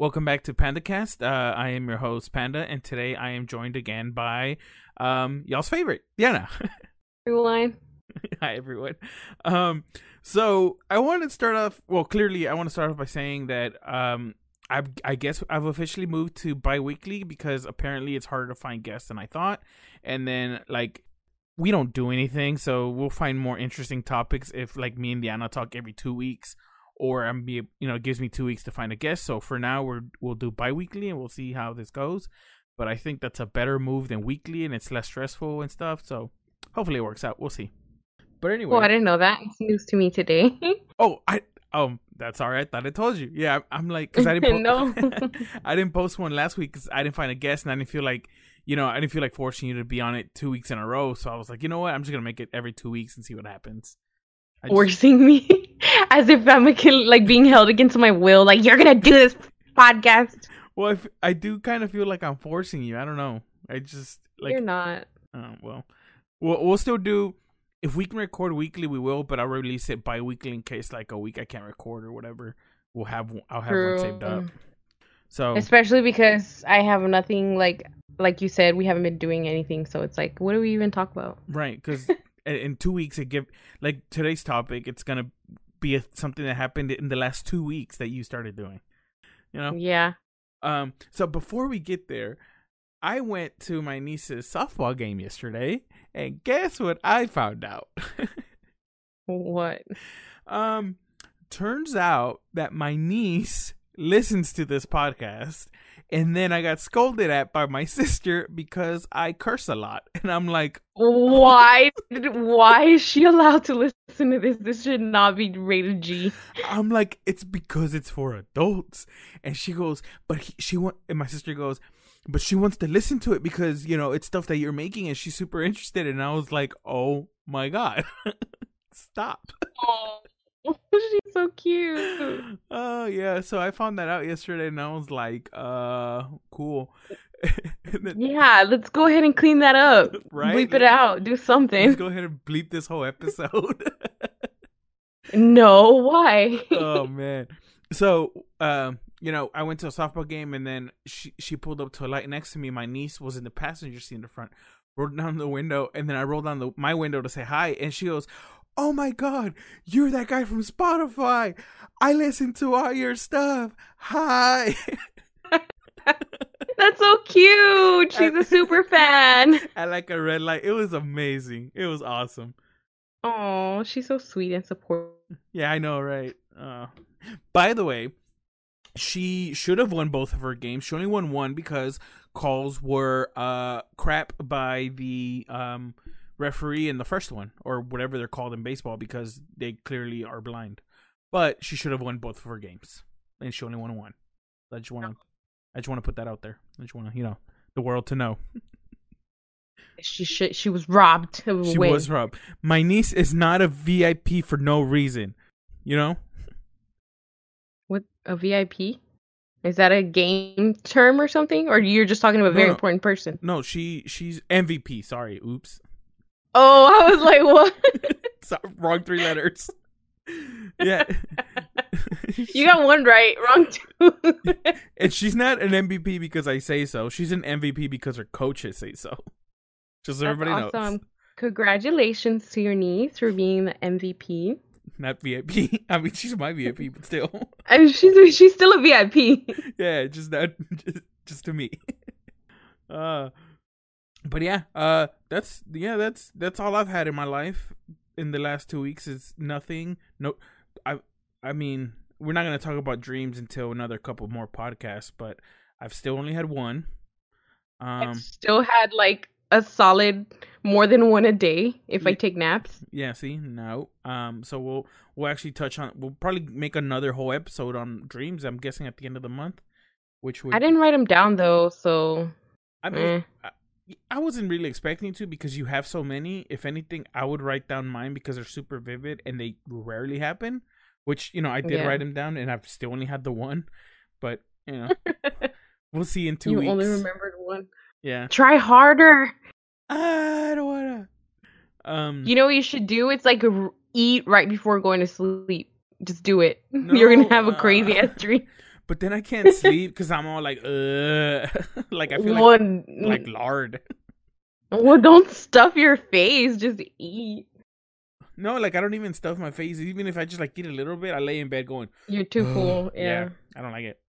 Welcome back to PandaCast. Uh, I am your host, Panda, and today I am joined again by um, y'all's favorite, Diana. Everyone. Hi, everyone. Um, so I want to start off. Well, clearly, I want to start off by saying that um, I, I guess I've officially moved to bi-weekly because apparently it's harder to find guests than I thought. And then, like, we don't do anything, so we'll find more interesting topics if, like, me and Diana talk every two weeks or I'm be you know it gives me two weeks to find a guest. So for now we're we'll do biweekly and we'll see how this goes. But I think that's a better move than weekly and it's less stressful and stuff. So hopefully it works out. We'll see. But anyway, well, I didn't know that. It's news to me today. oh, I um that's all right. I thought I told you. Yeah, I'm like because I didn't po- no, I didn't post one last week because I didn't find a guest and I didn't feel like you know I didn't feel like forcing you to be on it two weeks in a row. So I was like, you know what, I'm just gonna make it every two weeks and see what happens. Just... Forcing me as if I'm like being held against my will. Like you're gonna do this podcast. Well, if, I do kind of feel like I'm forcing you. I don't know. I just like you're not. Oh well, we'll we'll still do. If we can record weekly, we will. But I'll release it bi-weekly in case like a week I can't record or whatever. We'll have I'll have True. one saved up. So especially because I have nothing like like you said we haven't been doing anything, so it's like what do we even talk about? Right, because in two weeks it give like today's topic. It's gonna be a, something that happened in the last two weeks that you started doing. You know? Yeah. Um. So before we get there, I went to my niece's softball game yesterday, and guess what I found out? what? Um. Turns out that my niece listens to this podcast and then I got scolded at by my sister because I curse a lot. And I'm like, why? why is she allowed to listen to this? This should not be rated G. I'm like, it's because it's for adults. And she goes, but he, she want, and my sister goes, but she wants to listen to it because you know it's stuff that you're making, and she's super interested. And I was like, oh my god, stop. Oh. She's so cute. Oh yeah, so I found that out yesterday, and I was like, "Uh, cool." then, yeah, let's go ahead and clean that up. Right? Bleep it out. Do something. Let's go ahead and bleep this whole episode. no, why? oh man. So, um, you know, I went to a softball game, and then she she pulled up to a light next to me. My niece was in the passenger seat in the front. Rolled down the window, and then I rolled down the my window to say hi, and she goes, oh my god, you're that guy from Spotify. I listen to all your stuff. Hi. That's so cute. She's a super fan. At like a red light. It was amazing. It was awesome. Oh, she's so sweet and supportive. Yeah, I know, right? Uh, by the way, she should have won both of her games. She only won one because calls were uh crap by the um referee in the first one or whatever they're called in baseball because they clearly are blind. But she should have won both of her games, and she only won one. I just want to, I just want to put that out there. I just want to, you know, the world to know. she should, she was robbed She win. was robbed. My niece is not a VIP for no reason. You know. What a VIP? Is that a game term or something, or you're just talking about a very no, important person? No, she she's MVP. Sorry, oops. Oh, I was like, what? Sorry, wrong three letters. Yeah. you got one right, wrong two. and she's not an MVP because I say so. She's an MVP because her coaches say so. Just so everybody awesome. knows. Congratulations to your niece for being the MVP. Not VIP. I mean, she's my VIP, but still. I mean, she's she's still a VIP. yeah, just not just, just to me. Uh but yeah, uh, that's yeah, that's that's all I've had in my life in the last two weeks. Is nothing. No, I I mean, we're not gonna talk about dreams until another couple more podcasts. But I've still only had one. Um, I've still had like a solid more than one a day if yeah, I take naps. Yeah, see, no. Um, so we'll we'll actually touch on. We'll probably make another whole episode on dreams. I'm guessing at the end of the month, which would. I didn't write them down though, so. I mean, eh. I, I wasn't really expecting to because you have so many. If anything, I would write down mine because they're super vivid and they rarely happen. Which you know, I did yeah. write them down, and I've still only had the one. But you know, we'll see in two you weeks. You only remembered one. Yeah. Try harder. I don't wanna. Um. You know what you should do? It's like eat right before going to sleep. Just do it. No, You're gonna have a crazy uh, ass dream. But then I can't sleep because I'm all like, uh, like I feel like Well, like lard. well, don't stuff your face. Just eat. No, like I don't even stuff my face. Even if I just like eat a little bit, I lay in bed going, You're too full. Yeah. I don't like it.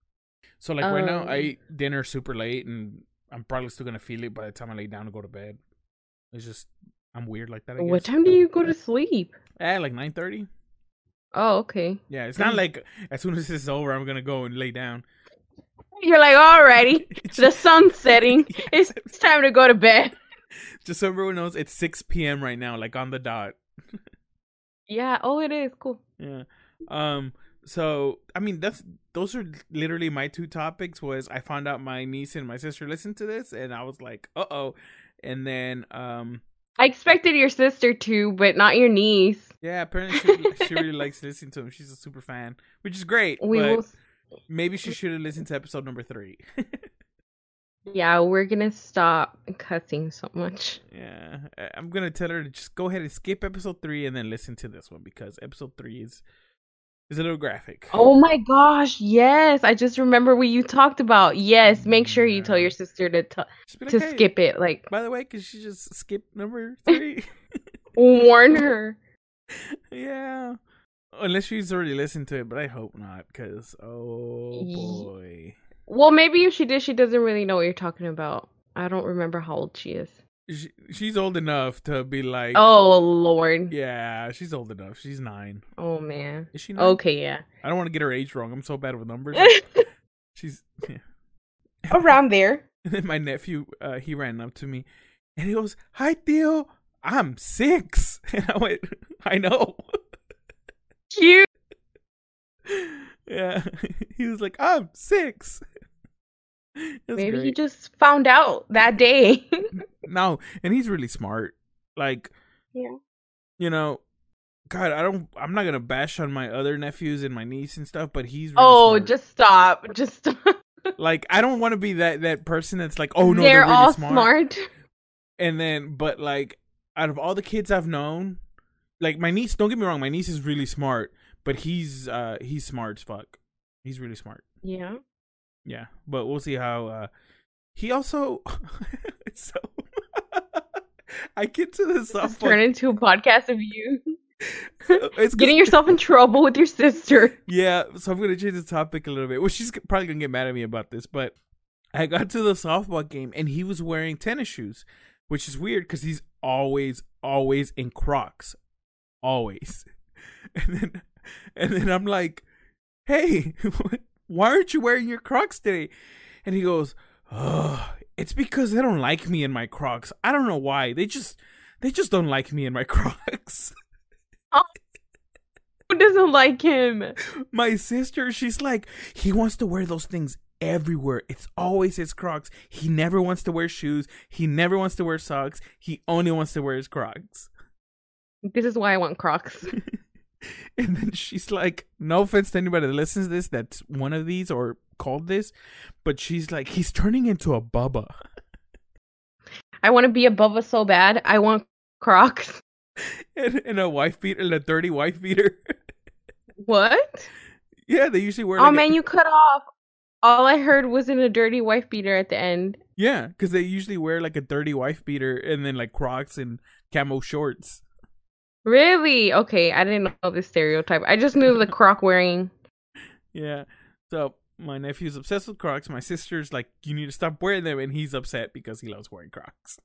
So like right now, I Um, eat dinner super late, and I'm probably still gonna feel it by the time I lay down to go to bed. It's just I'm weird like that. I What time do you go to sleep? Eh, like nine thirty. Oh, okay. Yeah, it's not like as soon as this is over, I'm gonna go and lay down. You're like, alrighty, the sun's setting. Yes. It's time to go to bed. Just so everyone knows, it's six p.m. right now, like on the dot. Yeah. Oh, it is cool. Yeah. Um. So I mean, that's those are literally my two topics. Was I found out my niece and my sister listened to this, and I was like, uh oh. And then, um, I expected your sister to, but not your niece. yeah, apparently she, she really likes listening to him. She's a super fan, which is great. We but will. maybe she should have listened to episode number three. Yeah, we're gonna stop cussing so much. yeah, I'm gonna tell her to just go ahead and skip episode three and then listen to this one because episode three is is a little graphic. Oh my gosh, yes! I just remember what you talked about. Yes, make sure you tell your sister to t- like, to "Hey, skip it. Like By the way, could she just skip number three? warn her. yeah. Unless she's already listened to it, but I hope not, because oh boy, Well, maybe if she did, she doesn't really know what you're talking about. I don't remember how old she is. She, she's old enough to be like, Oh lord. yeah, she's old enough. She's nine. Oh man. Is she nine? Okay, yeah. I don't want to get her age wrong. I'm so bad with numbers. she's. Yeah. Around there. And then my nephew, uh, he ran up to me, and he goes, "Hi, Theo. I'm six. And I went, "I know." Cute. yeah, he was like, "I'm six. Maybe he just found out that day. no, and he's really smart. Like, Yeah. you know, God, I don't. I'm not gonna bash on my other nephews and my niece and stuff, but he's really oh, smart. just stop. Just stop. like I don't want to be that that person that's like, oh no, they're, they're, really all smart. smart. And then, but like, out of all the kids I've known, like my niece. Don't get me wrong, my niece is really smart, but he's uh he's smart as fuck. He's really smart. Yeah. Yeah, but we'll see how. uh He also so. I get to the softball. turn into a podcast of you it's getting yourself in trouble with your sister. Yeah, so I'm gonna change the topic a little bit. Well, she's probably gonna get mad at me about this, but I got to the softball game and he was wearing tennis shoes, which is weird because he's always, always in Crocs, always. And then, and then I'm like, "Hey, why aren't you wearing your Crocs today?" And he goes, "Oh, it's because they don't like me in my Crocs. I don't know why. They just, they just don't like me in my Crocs." Who doesn't like him? my sister, she's like, he wants to wear those things everywhere. It's always his Crocs. He never wants to wear shoes. He never wants to wear socks. He only wants to wear his Crocs. This is why I want Crocs. And then she's like, no offense to anybody that listens to this that's one of these or called this, but she's like, he's turning into a Bubba. I want to be a Bubba so bad. I want Crocs. And, and a wife beater, and a dirty wife beater. What? yeah, they usually wear Oh like a- man, you cut off. All I heard was in a dirty wife beater at the end. Yeah, because they usually wear like a dirty wife beater and then like Crocs and camo shorts. Really? Okay, I didn't know this stereotype. I just knew the Croc wearing. Yeah. So my nephew's obsessed with Crocs. My sister's like, you need to stop wearing them, and he's upset because he loves wearing Crocs.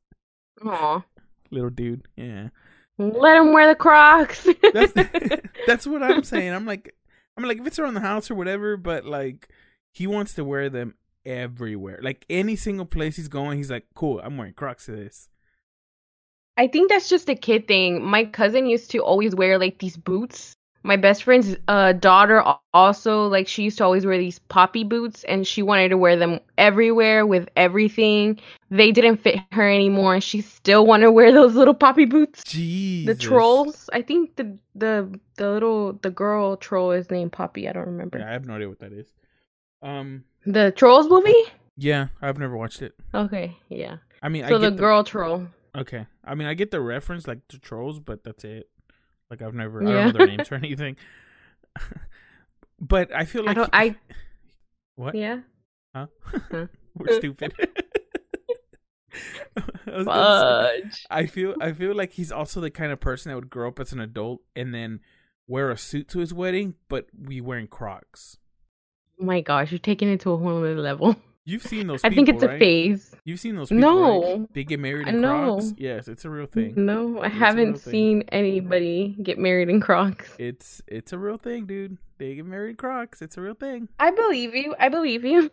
Aw. Little dude. Yeah. Let him wear the Crocs. That's that's what I'm saying. I'm like, I'm like, if it's around the house or whatever, but like, he wants to wear them everywhere. Like any single place he's going, he's like, cool. I'm wearing Crocs to this. I think that's just a kid thing. My cousin used to always wear like these boots. My best friend's uh, daughter also like she used to always wear these poppy boots, and she wanted to wear them everywhere with everything. They didn't fit her anymore, and she still wanted to wear those little poppy boots. Jeez. The trolls. I think the the the little the girl troll is named Poppy. I don't remember. Yeah, I have no idea what that is. Um. The trolls movie. Yeah, I've never watched it. Okay, yeah. I mean, So I the get girl troll. Okay. I mean, I get the reference, like the trolls, but that's it. Like I've never, I Yeah. don't know their names or anything. but I feel I like don't. he, I What? Yeah. Huh? Huh? We're stupid. I, Fudge. I feel I feel like he's also the kind of person that would grow up as an adult and then wear a suit to his wedding, but we wearing Crocs. Oh my gosh, you're taking it to a whole other level. You've seen those. I think people, it's a phase. You've seen those. People, No. right? they get married in know. Crocs. Yes, it's a real thing. No, I It's haven't seen anybody get married in Crocs. It's it's a real thing, dude. They get married in Crocs. It's a real thing. I believe you. I believe you.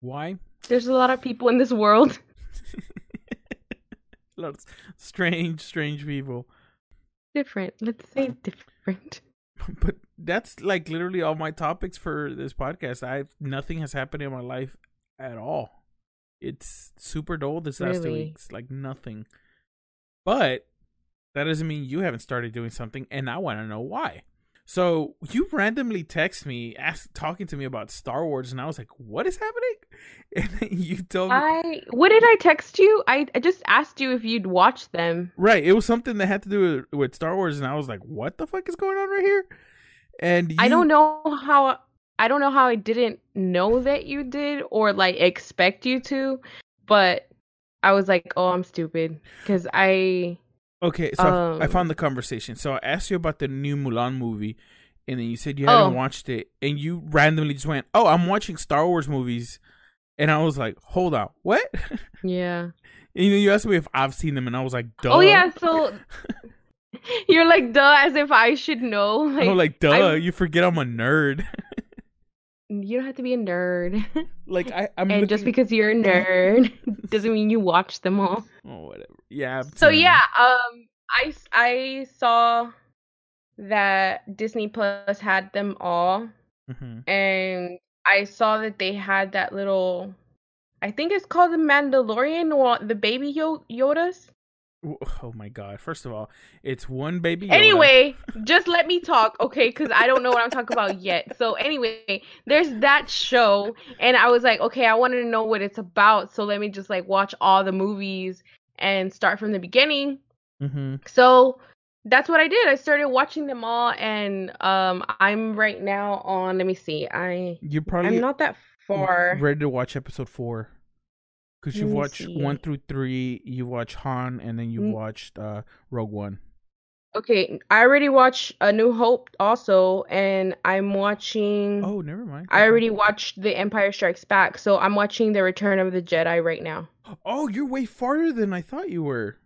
Why? There's a lot of people in this world. Lots strange, strange people. Different. Let's say different. But that's like literally all my topics for this podcast. I nothing has happened in my life at all. It's super dull this last two weeks. Like nothing. But that doesn't mean you haven't started doing something, and I want to know why. So you randomly text me, ask, talking to me about Star Wars, and I was like, "What is happening?" And you told me, I what did I text you? I, I just asked you if you'd watch them. right? It was something that had to do with, with Star Wars, and I was like, "What the fuck is going on right here?" And I don't know how I don't know how I didn't know that you did or like expect you to, but I was like, "Oh, I'm stupid." Cuz I Okay, so I- I Um, found the conversation. So I asked you about the new Mulan movie, and then you said you hadn't Oh. watched it, and you randomly just went, "Oh, I'm watching Star Wars movies," and I was like, "Hold on, what?" yeah. and then you asked me if I've seen them, and I was like, "Duh." Oh yeah, so you're like duh as if I should know. Like, I'm like, "Duh." I- you forget I'm a nerd. You don't have to be a nerd. like I, I'm and just because you're a nerd doesn't mean you watch them all. oh whatever. Yeah. So yeah, um, I I saw that Disney Plus had them all. Mhm. and I saw that they had that little. I think it's called the Mandalorian or the baby Yo- Yodas. Oh my god! First of all, it's one baby. Yoda. Anyway, just let me talk, okay? Because I don't know what I'm talking about yet. So anyway, there's that show, and I was like, okay, I wanted to know what it's about, so let me just like watch all the movies and start from the beginning. hmm So that's what I did. I started watching them all, and um, I'm right now on. Let me see. I you're probably I'm not that far. ready to watch episode four because me watched one through three. You watched Han, and then you Mm. watched uh, Rogue One. Okay, I already watched A New Hope also, and I'm watching. Oh, never mind. I already watched The Empire Strikes Back, so I'm watching The Return of the Jedi right now. Oh, you're way farther than I thought you were.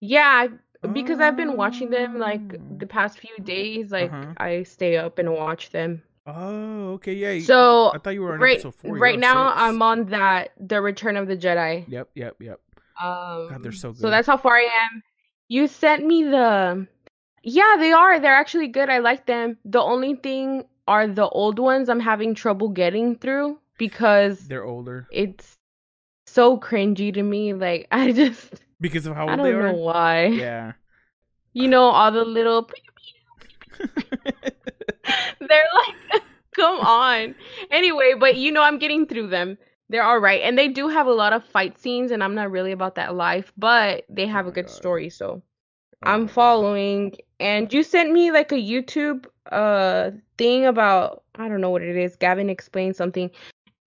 Yeah, because I've been watching them like Oh. the past few days. Like Uh-huh. I stay up and watch them. Oh, okay, yeah. So I thought you were on right, episode four. Right now six. I'm on that The Return of the Jedi. Yep, yep, yep. Um, they're so good. So that's how far I am. You sent me the. Yeah, they are. They're actually good. I like them. The only thing are the old ones I'm having trouble getting through because They're older it's so cringy to me. Like I just because of how I old they don't are. know why. Yeah. You know all the little they're like come on. Anyway, but you know I'm getting through them. They're all right. And they do have a lot of fight scenes and I'm not really about that life, but they have Oh a good God. story, so Oh I'm God. following and you sent me like a YouTube uh thing about I don't know what it is. Gavin explained something.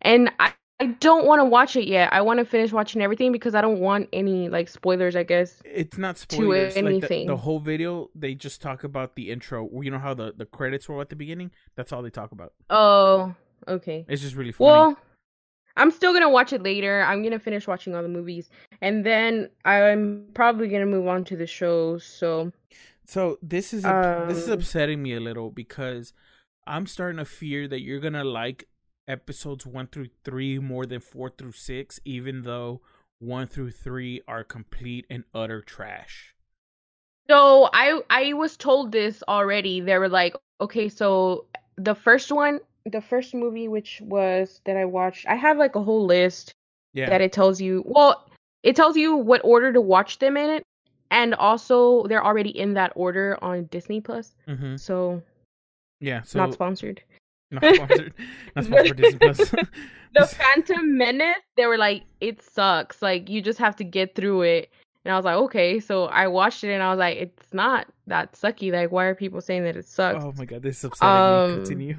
And I I don't want to watch it yet. I want to finish watching everything because I don't want any like spoilers, I guess. It's not spoilers. Like the, anything. the whole video, they just talk about the intro. You know how the, the credits were at the beginning? That's all they talk about. Oh, okay. It's just really funny. Well, I'm still gonna watch it later. I'm gonna finish watching all the movies, and then I'm probably gonna move on to the shows. So, So this is up- this is Um, upsetting me a little because I'm starting to fear that you're gonna like episodes one through three more than four through six, even though one through three are complete and utter trash. so I I was told this already. They were like, okay, so the first one, the first movie, which was that I watched, I have like a whole list Yeah, that it tells you. Well, it tells you what order to watch them in it, and also they're already in that order on Disney Plus. Mm-hmm. So yeah. So not sponsored. Not sponsored. not sponsored Disney Plus. the Phantom Menace, they were like, it sucks. Like you just have to get through it. And I was like, okay. So I watched it and I was like, it's not that sucky. Like, why are people saying that it sucks? oh my god, this is upsetting Um. Continue.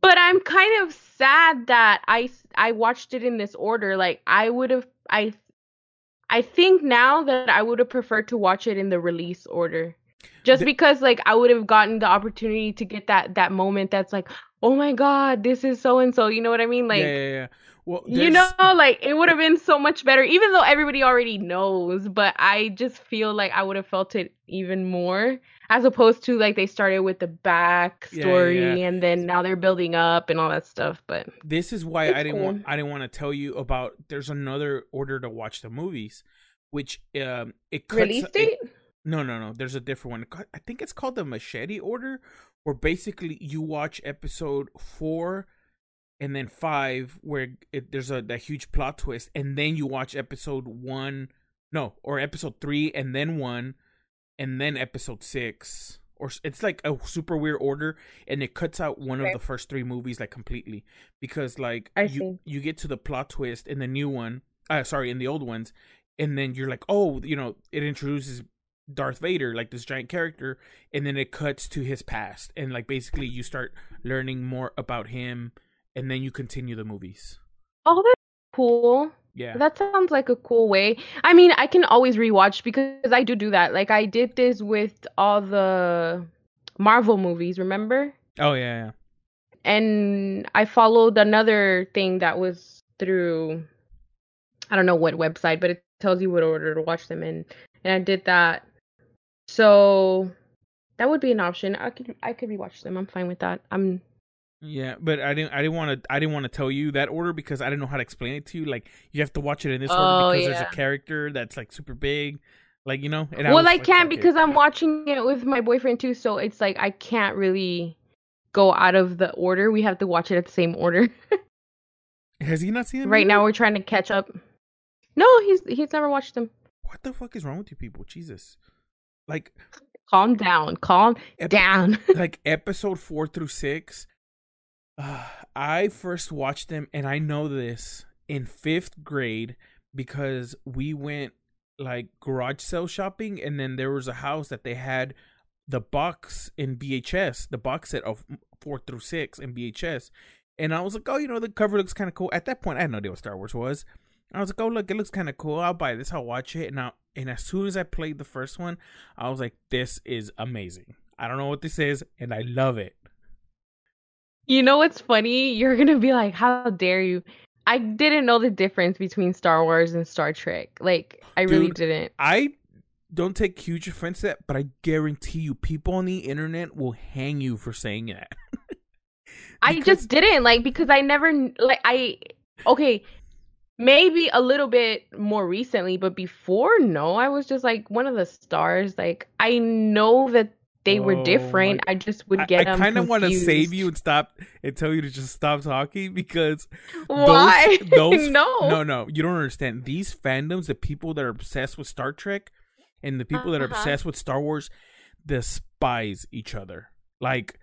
But I'm kind of sad that I I watched it in this order. Like I would have I I think now that I would have preferred to watch it in the release order. Just because like I would have gotten the opportunity to get that that moment that's like, "Oh my god, this is so and so." You know what I mean? Like yeah, yeah, yeah. Well, you know, like it would have been so much better, even though everybody already knows. But I just feel like I would have felt it even more, as opposed to like they started with the backstory and then now they're building up and all that stuff. But this is why I didn't want I didn't want to tell you about. There's another order to watch the movies, which um it cuts, release it- date? No, no, no. There's a different one. I think it's called the Machete Order, where basically you watch episode four and then five, where it, there's a that huge plot twist, and then you watch episode one, no, or episode three, and then one, and then episode six. Or it's like a super weird order, and it cuts out one Okay. of the first three movies like completely because like I you see. you get to the plot twist in the new one, uh, sorry, in the old ones, and then you're like, oh, you know, it introduces Darth Vader, like this giant character, and then it cuts to his past, and like basically you start learning more about him, and then you continue the movies. Oh, that's cool. Yeah, That sounds like a cool way. I mean, I can always rewatch because I do do that. Like I did this with all the Marvel movies, remember? oh yeah, yeah. And I followed another thing that was through I don't know what website, but it tells you what order to watch them in. And I did that. So that would be an option. I could I could rewatch them. I'm fine with that. I'm Yeah, but I didn't. I didn't want to. I didn't want to tell you that order because I didn't know how to explain it to you. Like you have to watch it in this Oh, order because there's a character that's like super big, like you know. And well, was I can't it. because I'm watching it with my boyfriend too, so it's like I can't really go out of the order. We have to watch it at the same order. Has he not seen it? right now we're trying to catch up. No, he's he's never watched them. What the fuck is wrong with you people? Jesus, like Calm down. Calm Ep- down. like episode four through six. Uh, I first watched them, and I know this in fifth grade because we went like garage sale shopping, and then there was a house that they had the box in VHS, the box set of four through six in VHS, and I was like, oh, you know, the cover looks kind of cool. At that point, I had no idea what Star Wars was. I was like, oh, look, it looks kind of cool. I'll buy this. I'll watch it. And now, and as soon as I played the first one, I was like, this is amazing. I don't know what this is, and I love it. You know what's funny? You're gonna be like, "How dare you?" I didn't know the difference between Star Wars and Star Trek. Like, I really didn't. I don't take huge offense to that, but I guarantee you, people on the internet will hang you for saying that. I just didn't like because I never like I okay maybe a little bit more recently but before no. I was just like one of the stars. Like I know that they were Oh different. I just would get I them kind of want to save you and stop and tell you to just stop talking because why? those, those no. no no. You don't understand. These fandoms the people that are obsessed with Star Trek and the people that are Uh-huh. obsessed with Star Wars despise each other. Like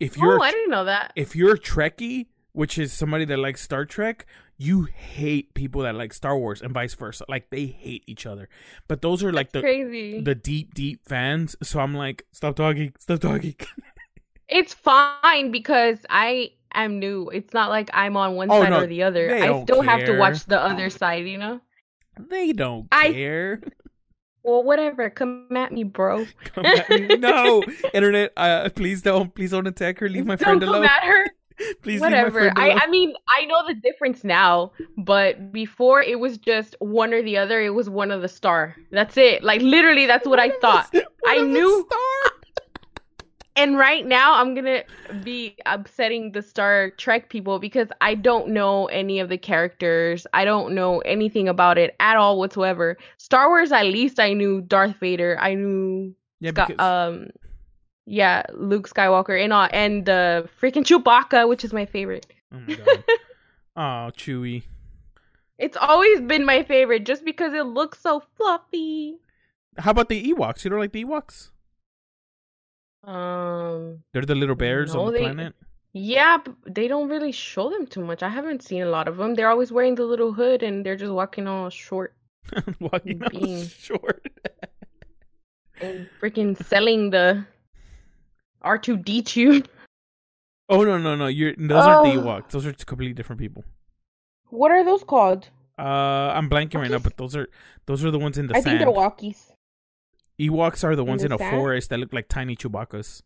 if you're oh I didn't know that. if you're a Trekkie, which is somebody that likes Star Trek, you hate people that like Star Wars and vice versa. Like they hate each other. But those are like the crazy the deep, deep fans. So I'm like, stop talking, stop talking. it's fine because I am new it's not like I'm on one Oh, side no, or the other I don't still have to watch the other side you know they don't I- care. well whatever come at me bro Come at me. No, internet. Uh, please don't, please don't attack her. Leave my friend alone. Don't come at her Please leave my whatever. I. I mean i know the difference now but before it was just one or the other it was one of the star. That's it. Like literally that's what i thought. What I knew- star? and right now i'm gonna be upsetting the star trek people because i don't know any of the characters. I don't know anything about it at all whatsoever. Star wars at least i knew darth vader. I knew Yeah, because um yeah luke skywalker and all and the freaking chewbacca which is my favorite oh my god. Oh, Chewy. It's always been my favorite just because it looks so fluffy. How about the Ewoks? You don't like the Ewoks? Um, They're the little bears No, on the they- planet. yeah, but they don't really show them too much. I haven't seen a lot of them. They're always wearing the little hood and they're just walking all short Walking being- short. and freaking selling the R2D2. Oh no no no! You're those aren't the Oh. Ewoks. Those are completely different people. What are those called? Uh, I'm blanking right now, but those are those are the ones in the I think they're walkies. Ewoks are the ones the in a forest that look like tiny Chewbacca's.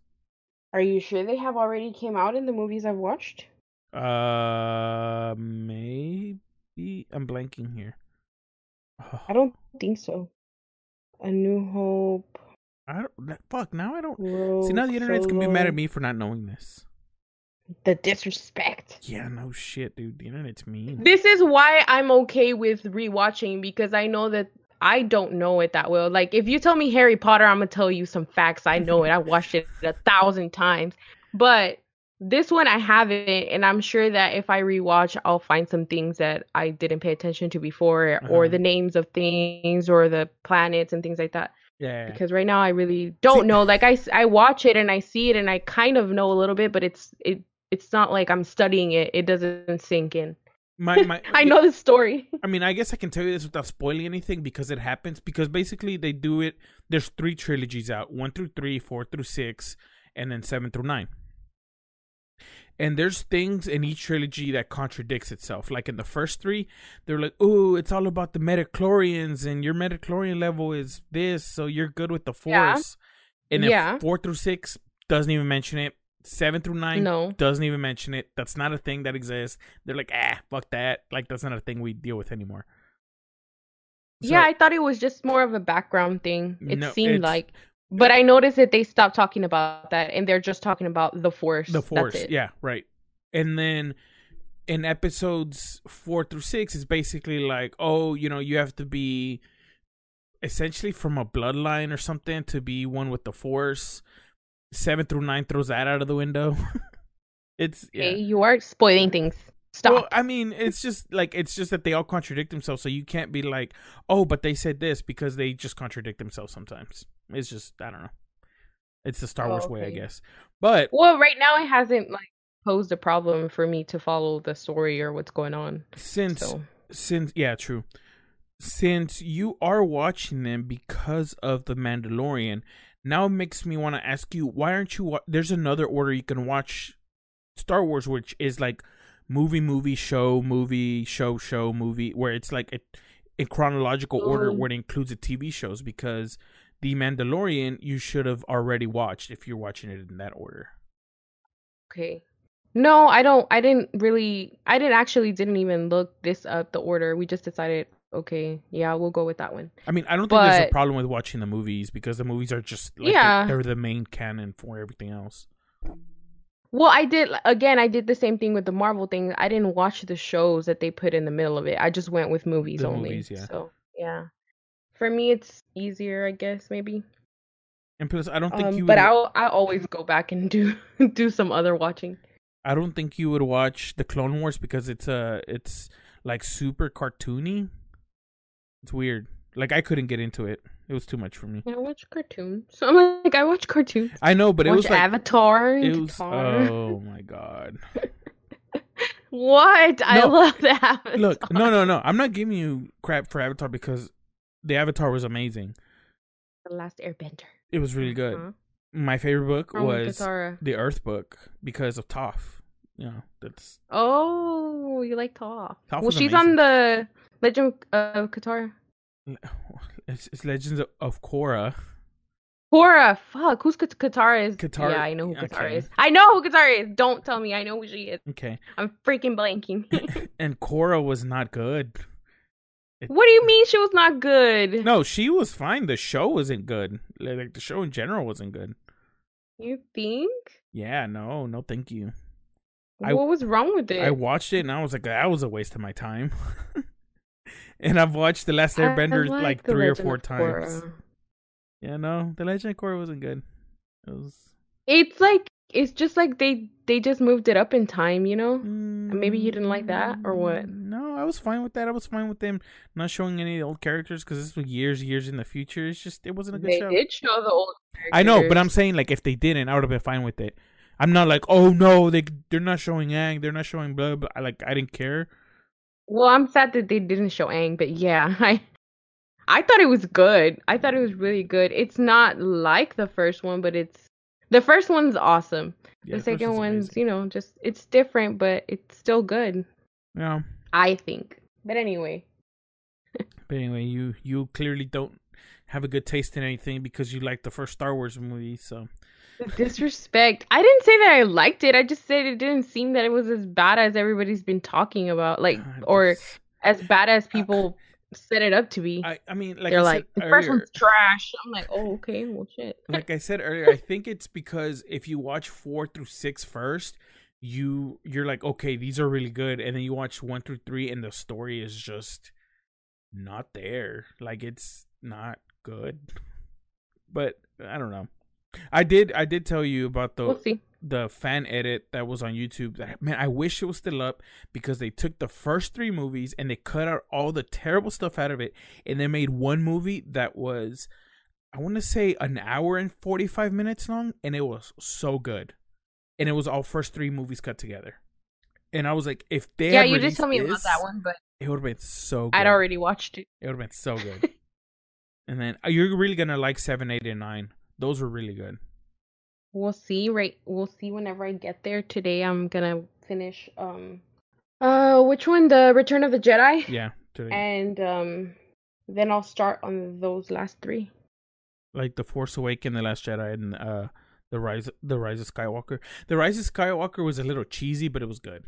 Are you sure they have already came out in the movies I've watched? Uh, maybe I'm blanking here. I don't think so. A New Hope. I don't. Fuck. Now I don't. Rogue, See now the internet's gonna be mad at me for not knowing this. The disrespect. Yeah, no shit, dude. The internet's mean. This is why I'm okay with rewatching because I know that I don't know it that well. Like if you tell me Harry Potter, I'm gonna tell you some facts. I know it. I watched it a thousand times. But this one I haven't, and I'm sure that if I rewatch, I'll find some things that I didn't pay attention to before, or Uh-huh. the names of things, or the planets and things like that. Yeah. Because right now I really don't know. Like I, I watch it and I see it and I kind of know a little bit, but it's it it's not like I'm studying it. It doesn't sink in. My my. I know the story. I mean, I guess I can tell you this without spoiling anything because it happens. Because basically, they do it. There's three trilogies out: one through three, four through six, and then seven through nine. And there's things in each trilogy that contradicts itself. Like in the first three, they're like, "Oh, it's all about the midi-chlorians, and your midi-chlorian level is this, so you're good with the force." Yeah. force." And then Yeah. four through six doesn't even mention it. Seven through nine No. doesn't even mention it. That's not a thing that exists. They're like, ah, fuck that. Like that's not a thing we deal with anymore. So- yeah, I thought it was just more of a background thing. It No, seemed like. But I noticed that they stopped talking about that and they're just talking about the force. the force, yeah, right. And then in episodes four through six, it's basically like, oh, you know, you have to be essentially from a bloodline or something to be one with the force. Seven through nine throws that out of the window. it's yeah. Okay, you are spoiling things. Stop. Well, I mean, it's just like it's just that they all contradict themselves, so you can't be like, "Oh, but they said this," because they just contradict themselves sometimes. It's just I don't know. It's the Star Oh, Wars way, I guess. But well, right now it hasn't like posed a problem for me to follow the story or what's going on. since So since yeah, true. Since you are watching them because of the Mandalorian, now it makes me want to ask you, why aren't you? Wa- There's another order you can watch Star Wars, which is like movie, movie, show, movie, show, show, movie, where it's like a, in chronological order Oh. where it includes the TV shows. Because the Mandalorian, you should have already watched if you're watching it in that order. Okay. No, I don't. I didn't really. I didn't actually didn't even look this up. The order. We just decided. Okay, yeah, we'll go with that one. I mean, I don't think there's a problem with watching the movies because the movies are just like Yeah. they're the main canon for everything else. Well, I did again. I did the same thing with the Marvel thing. I didn't watch the shows that they put in the middle of it. I just went with movies The only. movies, yeah. So yeah, for me it's easier, I guess maybe. And plus, I don't think Um, you. but I'll I always go back and do do some other watching. I don't think you would watch the Clone Wars because it's uh it's like super cartoony. It's weird. Like I couldn't get into it. It was too much for me. I watch cartoons. So I'm like I watch cartoons. I know, but it watch was like Avatar. it was. Qatar. Oh my god! What? I love Avatar. Look, no, no, no. I'm not giving you crap for Avatar because the Avatar was amazing. The Last Airbender. It was really good. Uh-huh. My favorite book From was Katara. the Earth book because of Toph. You know, that's Oh, you like Toph. Toph well, she's amazing. on the Legend of Katara. it's, it's Legends of, of Korra. Korra, fuck, who's Kat- Katara is? Katara- yeah, I know who Katara okay. is. I know who Katara is. Don't tell me. I know who she is. Okay, I'm freaking blanking. and Korra was not good. What do you mean she was not good? No, she was fine. The show wasn't good. Like like, the show in general wasn't good. You think? Yeah, no, no, thank you. I- what was wrong with it? I watched it and I was like, that was a waste of my time. and I've watched The Last I Airbender like The three or four times. Yeah, no, The Legend of Korra wasn't good. It was It's like it's just like they they just moved it up in time, you know? Maybe you didn't like that, or what? Mm, No, I was fine with that. I was fine with them not showing any of the old characters because this was years, years in the future. It's just it wasn't a good They show. did show the old. I know, but I'm saying like if they didn't, I would have been fine with it. I'm not like, oh no, they they're not showing Aang, they're not showing blah blah. I like I didn't care. Well, I'm sad that they didn't show Aang, but yeah, I I thought it was good. I thought it was really good. It's not like the first one, but it's The first one's awesome. Yeah, the second one's, amazing. you know, just it's different, but it's still good. Yeah. I think. But anyway, But anyway, you you clearly don't have a good taste in anything because you like the first Star Wars movie. So the disrespect. I didn't say that I liked it. I just said it didn't seem that it was as bad as everybody's been talking about, like, or as bad as people set it up to be. I I mean, like They're I like, the first one's trash. I'm like, oh, okay, well, shit. like I said earlier, I think it's because if you watch four through six first, you you're like, okay, these are really good, and then you watch one through three, and the story is just not there. Like it's not good. But I don't know. I did I did tell you about the we'll see. The fan edit that was on YouTube. That man, I wish it was still up because they took the first three movies and they cut out all the terrible stuff out of it, and they made one movie that was, I want to say, an hour and forty five minutes long, and it was so good, and it was all first three movies cut together. And I was like, if they Yeah, you did released tell me about that one, but it would have been so. good. I'd already watched it. It would have been so good. and then uh, you're really gonna like seven, eight, and nine. Those were really good. We'll see. Right, we'll see whenever I get there. Today, I'm gonna finish. Um, uh, which one? The Return of the Jedi. Yeah, today. And um, then I'll start on those last three. like the Force Awakens, the Last Jedi, and uh, the Rise, the Rise of Skywalker. The Rise of Skywalker was a little cheesy, but it was good.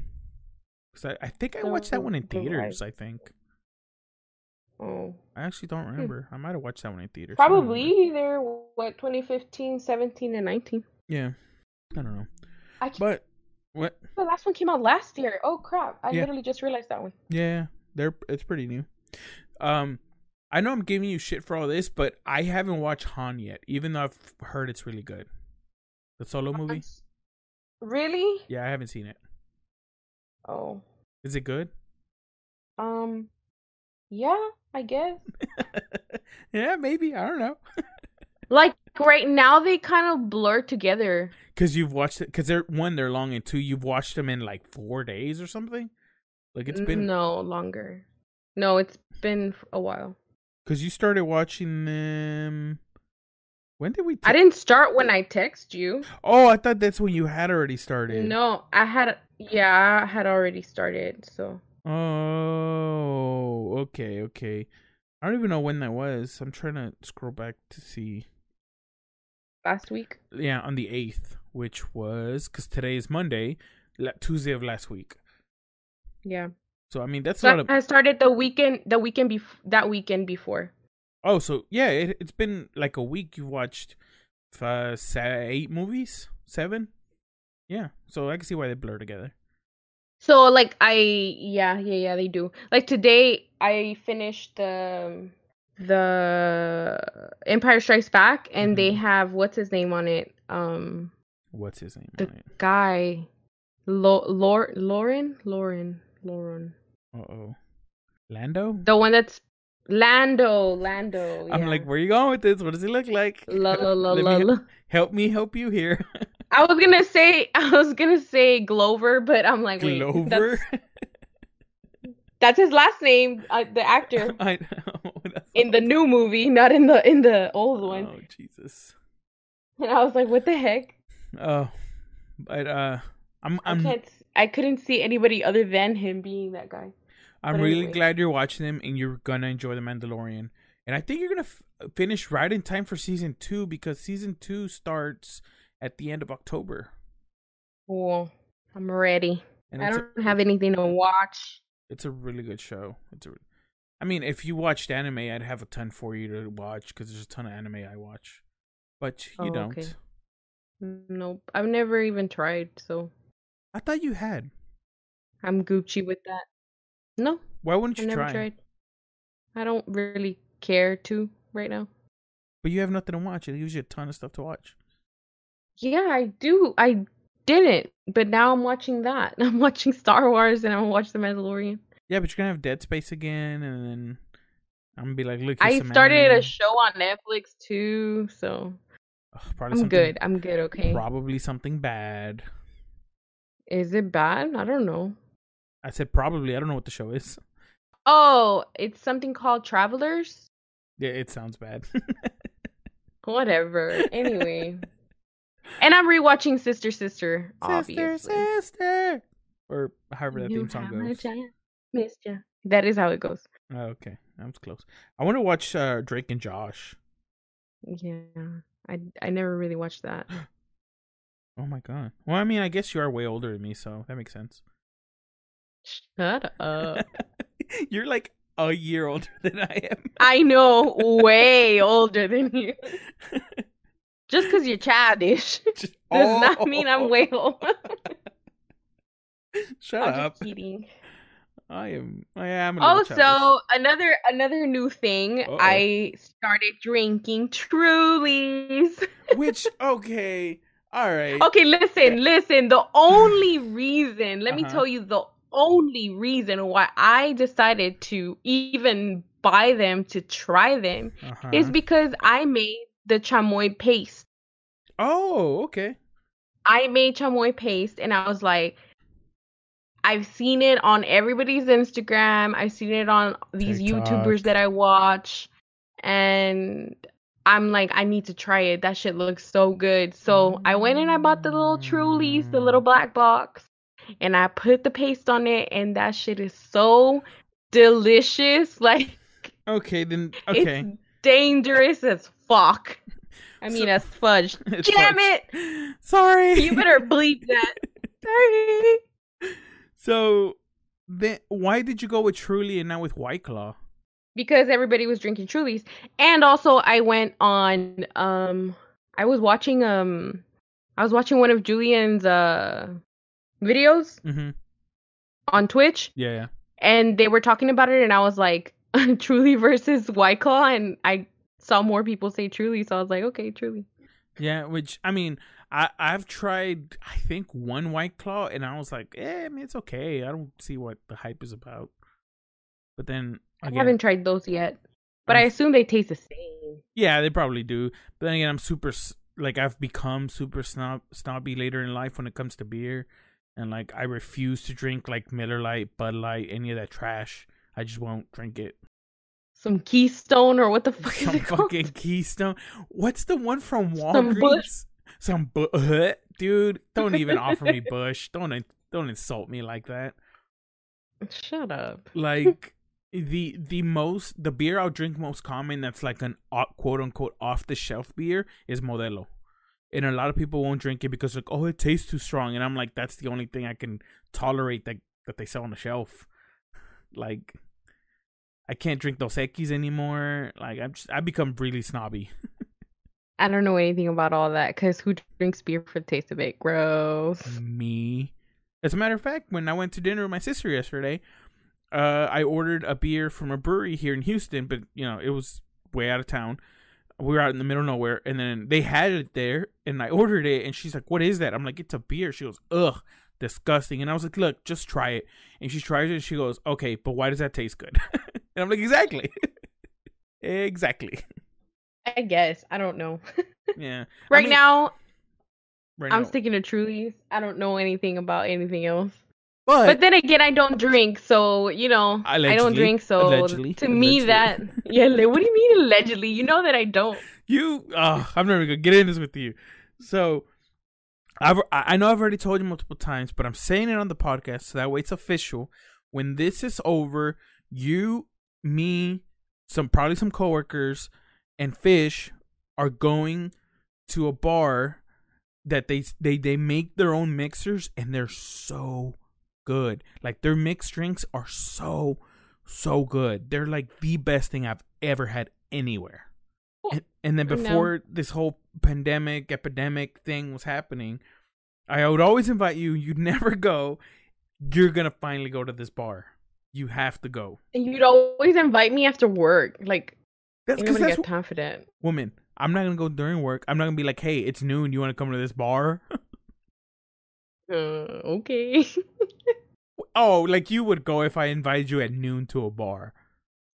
'Cause I, I think I watched that one in theaters. I think Oh, I actually don't remember. I might have watched that one in theaters. Probably they're what 2015, 17, and 19. Yeah, I don't know, I can't, but what? the last one came out last year. Oh crap! I Yeah. literally just realized that one. Yeah, they're it's pretty new. Um, I know I'm giving you shit for all this, but I haven't watched Han yet, even though I've heard it's really good. The solo movie. Really? Yeah, I haven't seen it. Oh, Is it good? um, yeah, I guess. yeah, maybe. I don't know. Like right now, they kind of blur together. Because you've watched it. Because they're one, they're long, and two, you've watched them in like four days or something. Like it's been no longer. No, it's been a while. because you started watching them. When did we? I didn't start when I text you. Oh, I thought that's when you had already started. No, I had yeah, I had already started. So Oh, okay, okay. I don't even know when that was. I'm trying to scroll back to see. Last week. Yeah, on the eighth, which was because today is Monday, la- Tuesday of last week. Yeah. So I mean, that's a So of. I started the weekend. The weekend bef- that weekend before. Oh, so yeah, it, it's been like a week. You watched uh, eight movies, seven. Yeah, so I can see why they blur together. So like I yeah yeah yeah they do. Like today I finished the the Empire Strikes Back and they Mhm. have what's his name on it. Um, What's his name? the on it? guy, Lo- Lor Lauren Lauren Lauren. Uh oh, Lando. The one that's Lando Lando. I'm like, where are you going with this? What does he look like? La la la la me- la. Help me, help you here. I was gonna say I was gonna say Glover, but I'm like wait, Glover. That's, that's his last name, uh, the actor I know. That's in the new movie, not in the in the old one. Oh Jesus. And I was like, what the heck? Oh, but uh, I'm I I'm can't. I couldn't see anybody other than him being that guy. I'm but really anyway. glad you're watching them and you're gonna enjoy the Mandalorian. And I think you're gonna f- finish right in time for season two because season two starts at the end of October. Cool. I'm ready. And I don't a, have anything to watch. It's a really good show. It's a, I mean, if you watched anime, I'd have a ton for you to watch because there's a ton of anime I watch, but you Oh, don't. okay. Nope. I've never even tried, so I thought you had. I'm Gucci with that. No, Why wouldn't I've you never try? tried. I don't really care to right now. But you have nothing to watch. It gives you a ton of stuff to watch. Yeah, I do. I didn't, but now I'm watching that. I'm watching Star Wars and I'm watching The Mandalorian. Yeah, but you're gonna have Dead Space again, and then I'm gonna be like, look. I started anime. a show on Netflix too, so Ugh, I'm good. I'm good. Okay. Probably something bad. Is it bad? I don't know. I said probably. I don't know what the show is. Oh, it's something called Travelers. Yeah, it sounds bad. Whatever. Anyway, And I'm rewatching Sister Sister, Sister, obviously. sister, or however that You theme song goes. much I missed ya. That is how it goes. Oh, okay, that was close. I want to watch uh, Drake and Josh. Yeah. I I never really watched that. Oh my god. Well, I mean, I guess you are way older than me, so that makes sense. Shut up. You're like a year older than I am. I know, way older than you. Just because you're childish does not mean I'm Oh, way old. Shut I'm up. kidding. I am. I am. A little Oh, childish. another another new thing. Uh-oh. I started drinking Trulies. Which okay, all right. Okay, listen, listen. The only reason, let me Uh-huh. tell you, the only reason why I decided to even buy them to try them Uh-huh. is because I made the chamoy paste. oh, okay. I made chamoy paste and I was like, I've seen it on everybody's Instagram. I've seen it on these TikTok. YouTubers that I watch. And I'm like, I need to try it. That shit looks so good. So I went and I bought the little Trulies, the little black box, and I put the paste on it. And that shit is so delicious. Like, Okay, then okay. it's dangerous as fuck. I mean, So- as fudge. Damn fudge. it! Sorry. You better bleep that. Sorry. So then, why did you go with Truly and not with White Claw? because everybody was drinking Trulies, and also I went on. Um, I was watching. Um, I was watching one of Julian's uh videos Mm-hmm. on Twitch, Yeah, yeah. and they were talking about it, and I was like, Truly versus White Claw, and I saw more people say Truly, so I was like, okay, Truly. Yeah, which I mean, I I've tried I think one White Claw and I was like, eh, I mean, it's okay. I don't see what the hype is about. But then I haven't tried those yet, but I I'm- assume they taste the same. yeah, they probably do. But then again, I'm super like I've become super snob snobby later in life when it comes to beer, and like I refuse to drink like Miller Lite, Bud Light, any of that trash. I just won't drink it. Some Keystone or what the fuck is Some it called? fucking Keystone. What's the one from Some Walgreens? Busch. Some bu- dude. Don't even offer me Busch. Don't don't insult me like that. Shut up. Like the the most the beer I'll drink most common that's like an o- quote unquote off the shelf beer is Modelo. And a lot of people won't drink it because like oh it tastes too strong and I'm like that's the only thing I can tolerate that that they sell on the shelf. Like I can't drink Dos Equis anymore. Like I'm just I become really snobby. I don't know anything about all that because who drinks beer for the taste of it? Gross. me. As a matter of fact, when I went to dinner with my sister yesterday, uh, I ordered a beer from a brewery here in Houston, but you know it was way out of town. We were out in the middle of nowhere, and then they had it there, and I ordered it, and she's like, "What is that?" I'm like, "It's a beer." She goes, "Ugh, disgusting." And I was like, "Look, just try it." And she tries it, and she goes, "Okay, but why does that taste good?" and I'm like, "Exactly, exactly." I guess. I don't know. Yeah. I right mean, now, right I'm now. sticking to Trulies. I don't know anything about anything else. but, But then again, I don't drink, so you know, I don't drink. So Allegedly. to me, that yeah. What do you mean allegedly? You know that I don't. You, uh, I'm never gonna get in this with you. So, I've, I I know I've already told you multiple times, but I'm saying it on the podcast so that way it's official. When this is over, you, me, some probably some coworkers, and Fish are going to a bar that they they they make their own mixers and they're so good. Like their mixed drinks are so so good. They're like the best thing I've ever had anywhere. And, and then No. before this whole pandemic epidemic thing was happening, I would always invite you. You'd never go. You're gonna finally go to this bar. You have to go. And you'd always invite me after work. Like That's because that's get confident. woman. I'm not gonna go during work. I'm not gonna be like, hey, it's noon. You want to come to this bar? Uh, okay. oh, like you would go if I invited you at noon to a bar.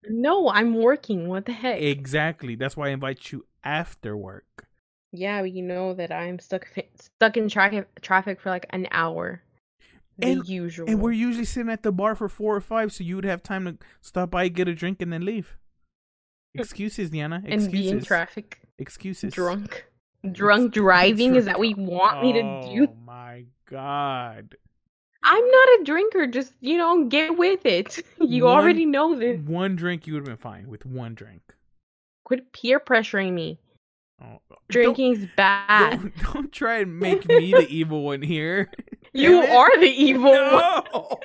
no, I'm working. What the heck? Exactly. That's why I invite you after work. Yeah, you know that I'm stuck stuck in traffic for like an hour. The And- usual. And we're usually sitting at the bar for four or five, so you would have time to stop by, get a drink, and then leave. Mm. Excuses, Diana. and be in Excuses. traffic Excuses. drunk. drunk driving? Is that what you want me to oh, do? Oh my god. I'm not a drinker. Just you know, get with it. You One- already know this. One drink you would have been fine with one drink. Quit peer pressuring me. Oh, don't- Drinking's bad. Don't, don't try and make me the evil one here. you are the evil one. No,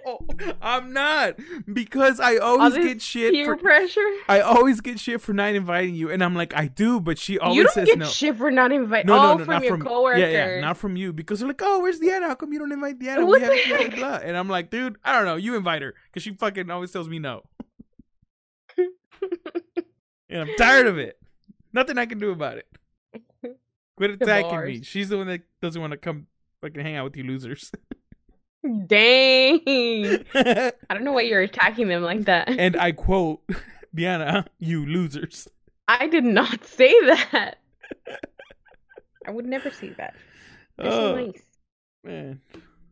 I'm not because I always get shit Peer for. pressure. I always get shit for not inviting you, and I'm like, I do, but she always You don't says get no. shit for not inviting. No, no, no, from not your from coworkers. yeah, yeah, not from you because they're like, oh, where's Diana? How come you don't invite Diana? What we the haven't heck? blah, blah. And I'm like, dude, I don't know. You invite her because she fucking always tells me no, and I'm tired of it. Nothing I can do about it. Quit attacking me. She's the one that doesn't want to come fucking hang out with you losers. Dang. I don't know why you're attacking them like that. and I quote, Diana, you losers. I did not say that. I would never say that. They're so Oh, nice. man.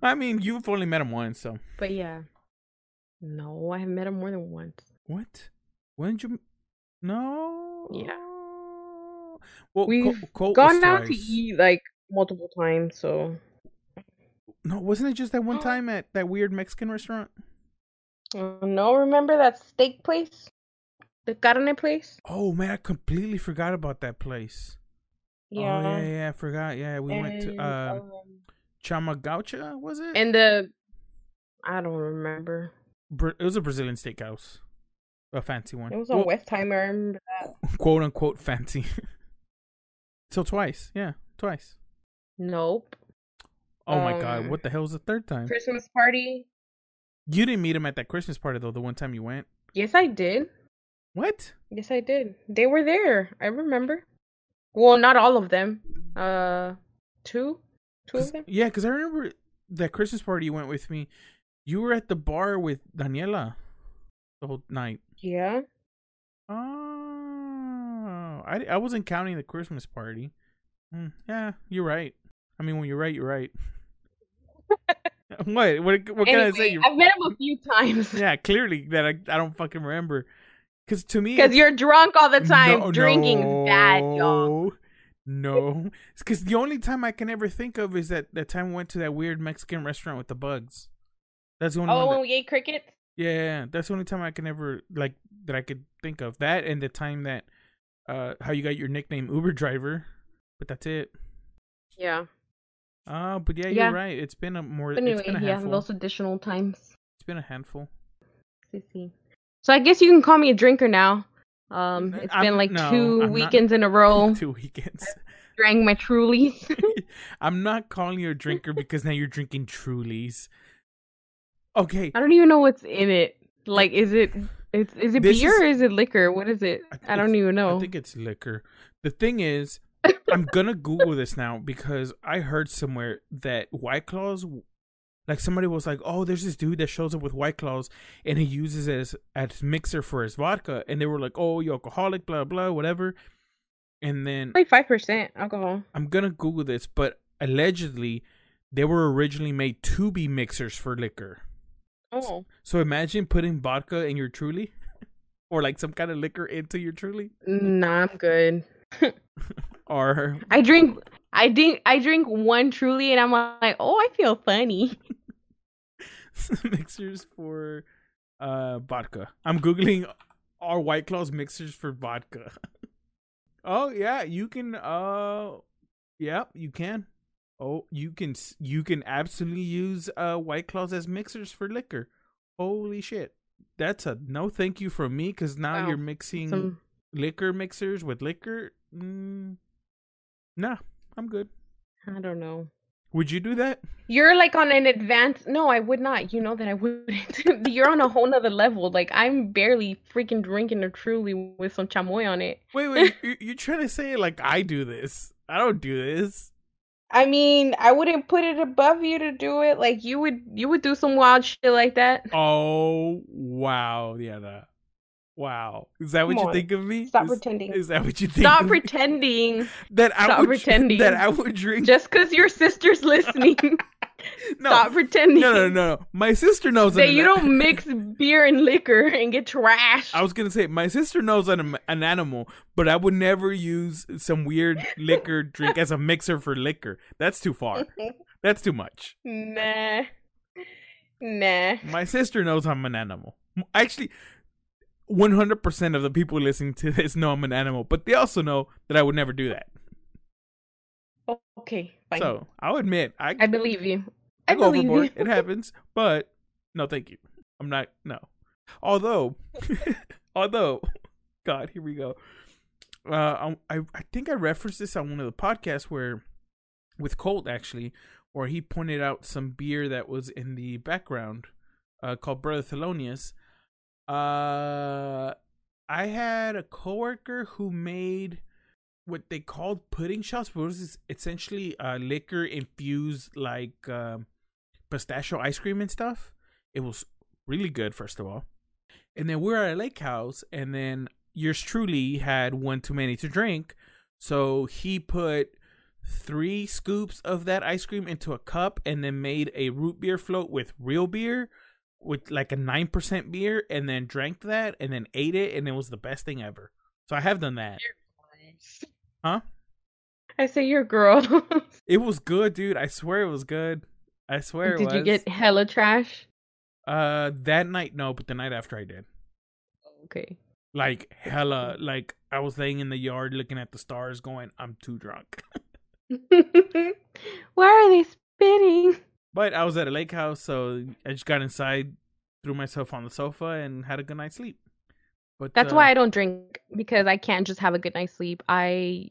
I mean, you've only met him once, so But yeah. No, I have met him more than once. what? When did you? No. Yeah. Well, We've Col- Gone out to eat like multiple times, so No, wasn't it just that one time at that weird Mexican restaurant? Uh, no, remember that steak place? The carne place? Oh man, I completely forgot about that place. Yeah. Oh, yeah, yeah, I forgot. Yeah, we went to And, uh, um, Chama Gaúcha, was it? and the I don't remember. It was a Brazilian steakhouse, a fancy one. It was on Well, Westheimer. I remember that. quote unquote fancy. so twice, yeah, twice. Nope. Oh my god, Um, what the hell was the third time? Christmas party. You didn't meet him at that Christmas party though. The one time you went. Yes, I did. What? Yes, I did. They were there. I remember. Well, not all of them. Uh, two, two of them. yeah, because I remember that Christmas party you went with me. You were at the bar with Daniela the whole night. Yeah. Oh, I, I wasn't counting the Christmas party. Hmm, yeah, you're right. I mean, when you're right, you're right. what? What? What can I say? You're, I've met him a few times. yeah, clearly that I, I don't fucking remember. Because to me, Because you're drunk all the time. No, Drinking's bad, y'all. no, No, because the only time I can ever think of is that that time we went to that weird Mexican restaurant with the bugs. That's the only Oh, when That, we ate crickets? yeah, that's the only time I can ever like that I could think of that, and the time that uh how you got your nickname Uber driver, but that's it. Yeah. Oh, but yeah, Yeah. you're right. It's been a more. But it's anyway, been a yeah, those additional times. It's been a handful. Sissy. So I guess you can call me a drinker now. Um, N- it's I'm- been like no, two I'm not- weekends in a row. Two weekends. Drank my Trulies. I'm not calling you a drinker because now you're drinking Trulies. Okay, I don't even know what's in it. Like, is it it's is it This beer is- or is it liquor? What is it? think I don't even know. I think it's liquor. The thing is, I'm gonna Google this now because I heard somewhere that White Claws, like somebody was like, "Oh, there's this dude that shows up with White Claws and he uses it as as mixer for his vodka," and they were like, "Oh, you alcoholic, blah blah, whatever." And then like five percent alcohol. I'm gonna Google this, but allegedly, they were originally made to be mixers for liquor. Oh. So imagine putting vodka in your Truly, or like some kind of liquor into your Truly, Nah, I'm good. or I drink I drink I drink one truly and I'm like, oh I feel funny. mixers for uh vodka. I'm googling are White Claws mixers for vodka. oh yeah, you can. Uh, yeah, you can. Oh, you can. You can absolutely use uh White Claws as mixers for liquor. Holy shit, that's a no thank you from me because now Wow. you're mixing Some liquor mixers with liquor. Mm, nah, I'm good. I don't know. Would you do that? You're like on an advanced no, I would not. You know that I wouldn't. You're on a whole nother level. Like I'm barely freaking drinking a truly with some chamoy on it. Wait, wait. you're, you're trying to say like I do this? I don't do this. I mean, I wouldn't put it above you to do it. Like you would you would do some wild shit like that. Oh wow, yeah, that. Wow, is that what Come you on. think of me? Stop is, pretending. Is that what you think? Stop of me? pretending. that I stop would pretending. that I would drink. Just cuz your sister's listening. No, Stop pretending. no, no, no, no. My sister knows That an you don't mix beer and liquor and get trashed. I was gonna say my sister knows an, an animal, but I would never use some weird liquor drink as a mixer for liquor. That's too far. That's too much. nah. Nah. My sister knows I'm an animal. Actually, 100% of the people listening to this know I'm an animal, but they also know that I would never do that. Okay, fine. So I'll admit, I, I believe you. I I go believe overboard. you. It happens, but no, thank you. I'm not. No. Although, although, God, here we go. Uh, I I think I referenced this on one of the podcasts where, with Colt actually, where he pointed out some beer that was in the background, uh, called Brother Thelonious. Uh, I had a coworker who made what they called pudding shots, was essentially uh, liquor infused like um, pistachio ice cream and stuff. It was really good, first of all. And then we were at a lake house, and then yours truly had one too many to drink, so he put three scoops of that ice cream into a cup, and then made a root beer float with real beer, with like a nine percent beer, and then drank that, and then ate it, and it was the best thing ever. So I have done that. Huh? I say you're a girl. It was good, dude. I swear it was good. I swear it Did was. you get hella trash? Uh, that night no, but the night after I did. Okay. Like hella, like I was laying in the yard looking at the stars, going, "I'm too drunk." Why are they spitting? but I was at a lake house, so I just got inside, threw myself on the sofa, and had a good night's sleep. But That's uh, why I don't drink because I can't just have a good night's sleep. I,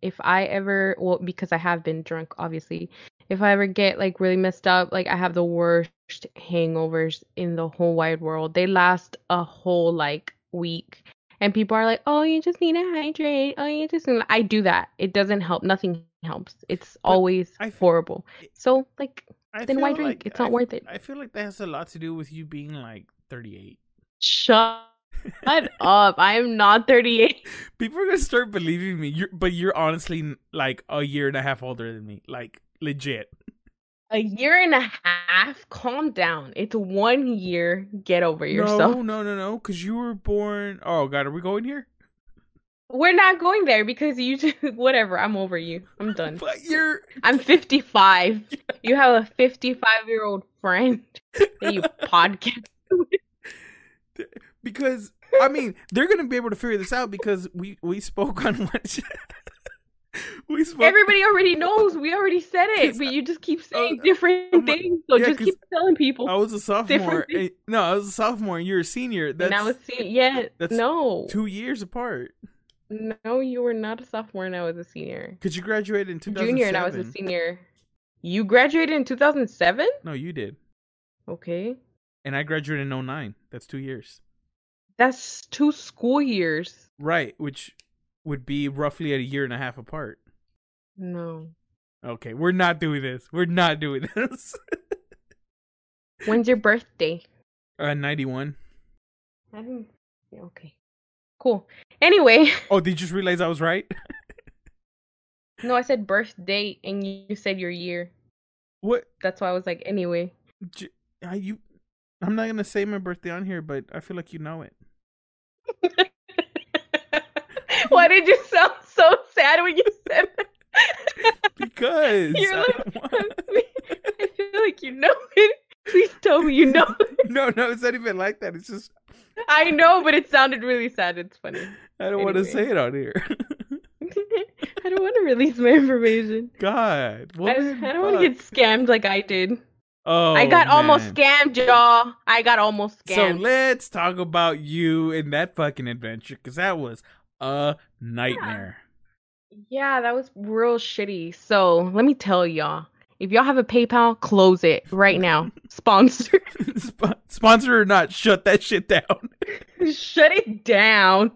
if I ever, well, because I have been drunk, obviously. If I ever get like really messed up, like I have the worst hangovers in the whole wide world. They last a whole like week, and people are like, "Oh, you just need to hydrate. Oh, you just," need-" I do that. It doesn't help. Nothing helps. It's always I horrible. So like, I then why drink? like- It's not I- worth it. I feel like that has a lot to do with you being like 38. shut up. I am not 38. People are gonna start believing me. You're, but you're honestly like a year and a half older than me. Like legit. A year and a half? Calm down. It's one year. Get over yourself. No, no, no, no. Because you were born. Oh God, are we going here? We're not going there because you just, whatever. I'm over you. I'm done. But you're. I'm 55. You have a 55 year old friend that you podcast. Because I mean, they're gonna be able to figure this out because we we spoke on what. we spoke. Everybody already knows. We already said it, but you just keep saying uh, different um, things. So yeah, just keep telling people. I was a sophomore. And- no, I was a sophomore, and you're a senior. That's and I was seeing, yeah, that's no, two years apart. no, you were not a sophomore and I was a senior. Because you graduated in 2007. Junior and I was a senior. You graduated in 2007? No, you did. Okay. And I graduated in 09. That's two years. That's two school years. Right, which would be roughly a year and a half apart. No. Okay, we're not doing this. We're not doing this. When's your birthday? uh, 91. I didn't. yeah, Okay. Cool. Anyway, Oh, did you just realize I was right? no, I said birthday and you said your year. what? That's why I was like, anyway. J- you. I'm not gonna say my birthday on here, but I feel like you know it. why did you sound so sad when you said that? Because You're I like, want- I feel like you know it. Please tell me you know it. no, no, it's not even like that. It's just I know, but it sounded really sad. It's funny. I don't want to say it on here. I don't want to release my information. God, I, I don't want to get scammed like I did. Oh, I got almost scammed, y'all. I got almost scammed. So let's talk about you and that fucking adventure, because that was a nightmare. yeah, that was real shitty. So let me tell y'all. If y'all have a PayPal, close it right now. Sponsor. Sp- Sponsor or not, shut that shit down. Shut it down.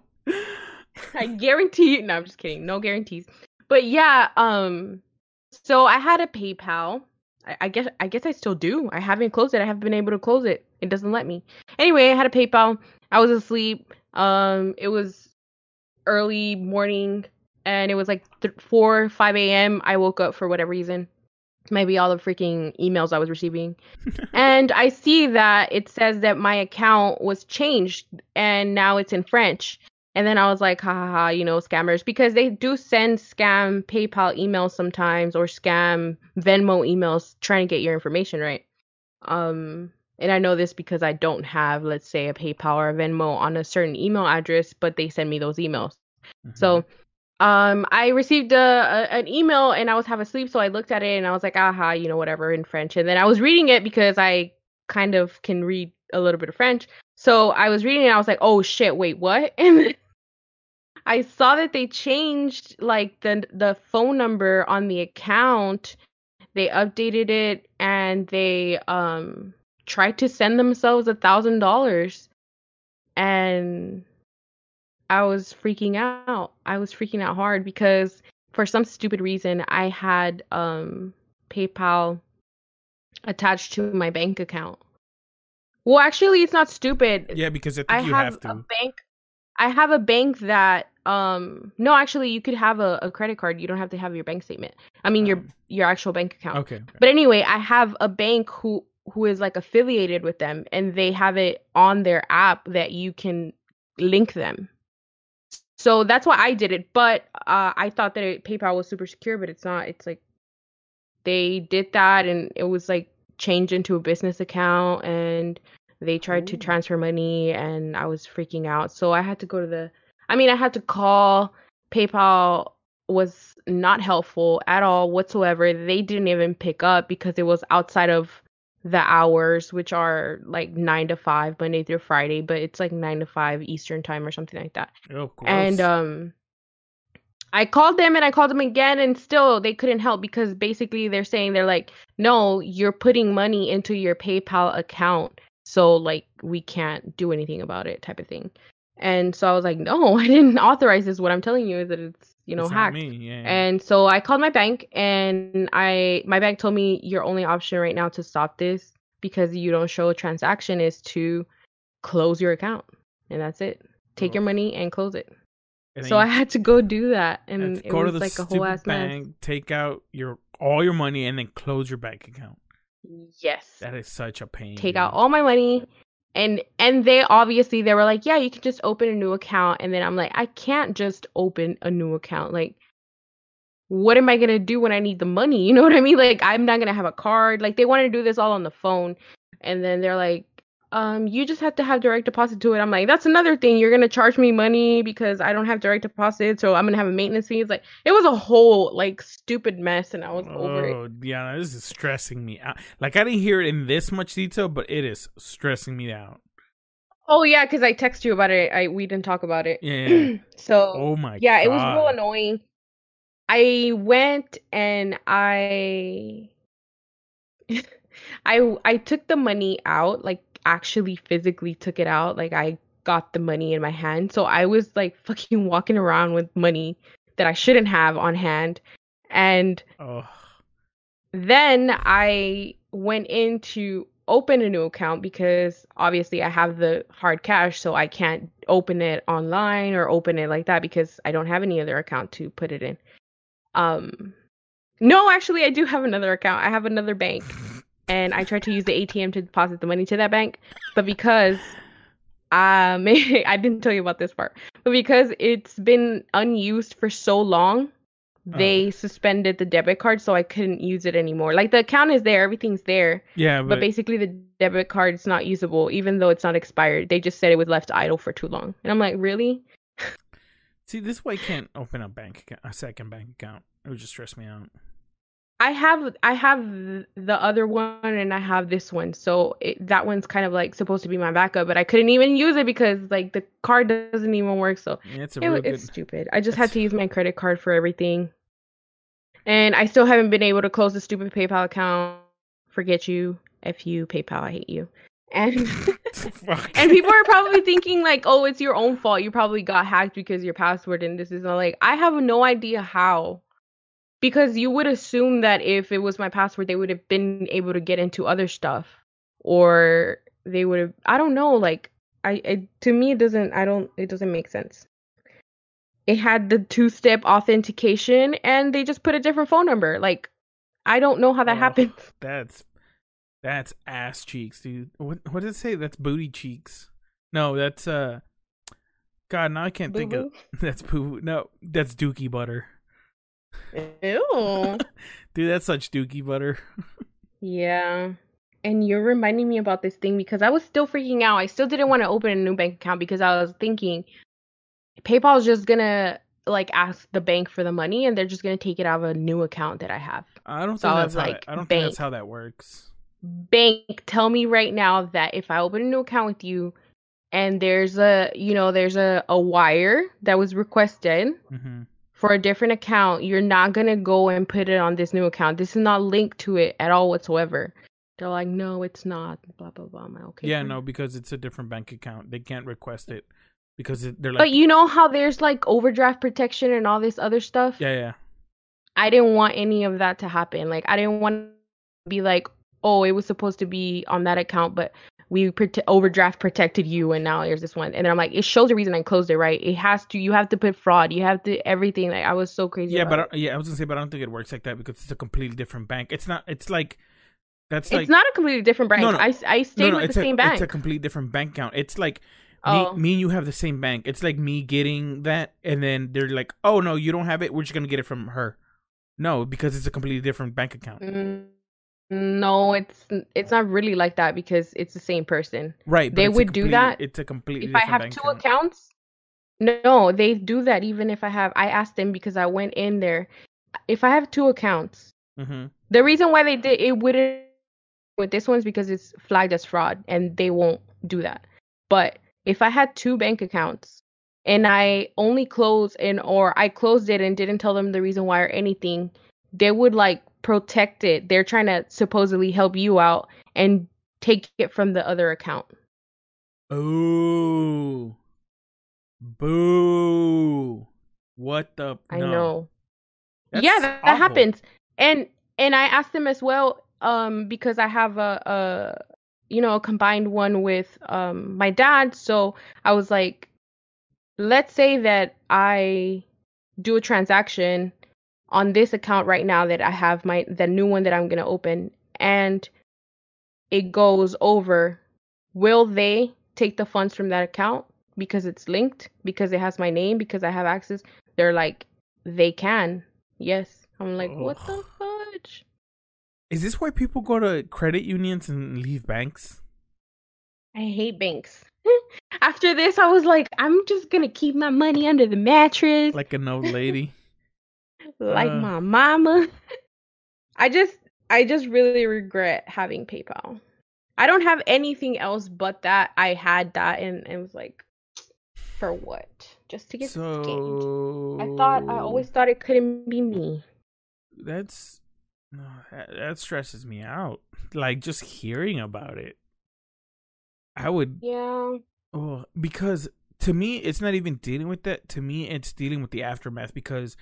I guarantee it. No, I'm just kidding. No guarantees. But yeah, um so I had a PayPal. I, I guess I guess I still do. I haven't closed it. I haven't been able to close it. It doesn't let me. Anyway, I had a PayPal. I was asleep. Um it was early morning and it was like th- 4 5 a.m. I woke up for whatever reason. maybe all the freaking emails I was receiving. and I see that it says that my account was changed and now it's in French. And then I was like, ha ha ha, you know, scammers, because they do send scam PayPal emails sometimes or scam Venmo emails trying to get your information, right? Um, and I know this because I don't have, let's say, a PayPal or a Venmo on a certain email address, but they send me those emails. Mm-hmm. So um, I received a, a, an email and I was half asleep, so I looked at it and I was like, aha, you know, whatever in French. And then I was reading it because I kind of can read a little bit of French. So I was reading it and I was like, oh shit, wait, what? And I saw that they changed like the the phone number on the account. They updated it and they um tried to send themselves a thousand dollars. And I was freaking out. I was freaking out hard because for some stupid reason I had um PayPal attached to my bank account. Well, actually, it's not stupid. Yeah, because I, I have, have a bank. I have a bank that um no, actually, you could have a, a credit card. You don't have to have your bank statement. I mean, um, your your actual bank account. Okay, okay. But anyway, I have a bank who who is like affiliated with them, and they have it on their app that you can link them. So that's why I did it. But uh, I thought that it, PayPal was super secure, but it's not. It's like they did that, and it was like changed into a business account, and they tried to transfer money, and I was freaking out. So I had to go to the. I mean, I had to call. PayPal was not helpful at all whatsoever. They didn't even pick up because it was outside of the hours, which are like nine to five Monday through Friday, but it's like nine to five Eastern time or something like that. Oh, and um, I called them and I called them again, and still they couldn't help because basically they're saying they're like, no, you're putting money into your PayPal account, so like we can't do anything about it, type of thing. And so I was like, no, I didn't authorize this. What I'm telling you is that it's you know, hacked. Yeah, yeah. And so I called my bank and I my bank told me your only option right now to stop this because you don't show a transaction is to close your account. And that's it. Take oh. your money and close it. And so I had to go do that and it was like a whole ass bank, mess. Take out your all your money and then close your bank account. Yes. That is such a pain. Take out all my money. And and they obviously they were like yeah you can just open a new account. And then i'm like i can't just open a new account. Like what am i going to do when i need the money? You know what i mean? Like i'm not going to have a card. Like they wanted to do this all on the phone. And then they're like um, you just have to have direct deposit to it. I'm like, that's another thing. You're gonna charge me money because I don't have direct deposit, so I'm gonna have a maintenance fee. It's like it was a whole like stupid mess, and I was oh, over it. Oh, yeah, this is stressing me out. Like I didn't hear it in this much detail, but it is stressing me out. Oh yeah, because I text you about it. I we didn't talk about it. Yeah. so oh my. Yeah, God. it was real annoying. I went and I. I I took the money out like actually physically took it out. Like I got the money in my hand. So I was like fucking walking around with money that I shouldn't have on hand. And oh. then I went in to open a new account because obviously I have the hard cash, so I can't open it online or open it like that because I don't have any other account to put it in. Um no, actually I do have another account. I have another bank. And I tried to use the ATM to deposit the money to that bank, but because um I didn't tell you about this part, but because it's been unused for so long, they oh. suspended the debit card so I couldn't use it anymore. Like the account is there, everything's there. Yeah, but, but basically the debit card is not usable even though it's not expired. They just said it was left idle for too long. And I'm like, "Really?" See, this way I can't open a bank account, a second bank account. It would just stress me out. I have I have the other one and I have this one. So it, that one's kind of like supposed to be my backup, but I couldn't even use it because like the card doesn't even work. So it's, it, it's stupid. I just had to use my credit card for everything, and I still haven't been able to close the stupid PayPal account. Forget you, f you, PayPal. I hate you. And and people are probably thinking like, oh, it's your own fault. You probably got hacked because your password and this is not like I have no idea how because you would assume that if it was my password they would have been able to get into other stuff or they would have i don't know like i it, to me it doesn't i don't it doesn't make sense it had the two step authentication and they just put a different phone number like I don't know how that Oh, happens. That's that's ass cheeks, dude. What what did it say? That's booty cheeks. No, that's uh. God, now I can't think of. That's poo. No, that's dookie butter. Ew. Dude, that's such dookie butter. yeah. And you're reminding me about this thing because I was still freaking out. I still didn't want to open a new bank account because I was thinking PayPal's just gonna like ask the bank for the money and they're just gonna take it out of a new account that I have. I don't So think I that's how like, that, I don't think that's how that works. bank tell me right now that if I open a new account with you and there's a you know there's a, a wire that was requested Mm hmm for a different account, you're not gonna go and put it on this new account. This is not linked to it at all whatsoever. They're like, no, it's not. Blah blah blah. I'm like, okay. Yeah, fine." no, because it's a different bank account. They can't request it because it, they're like, But you know how there's like overdraft protection and all this other stuff. yeah, yeah. I didn't want any of that to happen. Like I didn't want to be like, oh, it was supposed to be on that account, but we prote- overdraft protected you, and now there's this one. And then I'm like, it shows the reason I closed it, right? It has to. You have to put fraud. You have to everything. Like I was so crazy. Yeah, but I, yeah, I was gonna say, but I don't think it works like that because it's a completely different bank. It's not. It's like that's like it's not a completely different bank. No, no. I I stayed no, with the a, same bank. It's a complete different bank account. It's like Oh. me, me and you have the same bank. It's like me getting that, and then they're like, "Oh no, you don't have it. We're just gonna get it from her." No, because it's a completely different bank account. Mm, no, it's it's not really like that because it's the same person. Right? They would do that It's a completely. if I have two account. accounts, no, they do that even if I have. I asked them because I went in there. If I have two accounts, Mhm. the reason why they did it wouldn't with this one's because it's flagged as fraud and they won't do that. But if I had two bank accounts and I only closed and or I closed it and didn't tell them the reason why or anything, they would like protect it. They're trying to supposedly help you out and take it from the other account. Oh. Boo. What the? I no. know. That's yeah, that, that happens. And and I asked them as well, um, because I have a, a you know a combined one with um my dad. So I was like, let's say that I do a transaction on this account right now that I have my the new one that I'm gonna open, and it goes over. Will they take the funds from that account because it's linked because it has my name because I have access? They're like, they can. Yes. I'm like, what the fudge? Is this why people go to credit unions and leave banks? I hate banks. After this, I was like, I'm just gonna keep my money under the mattress, like, Like an old lady. uh. my mama. I just, I just really regret having PayPal. I don't have anything else but that. I had that, and it was like, for what? Just to get scammed. so I thought, I always thought it couldn't be me. that's that, that stresses me out. Like just hearing about it, I would Yeah. oh because to me it's not even dealing with that. To me, it's dealing with the aftermath because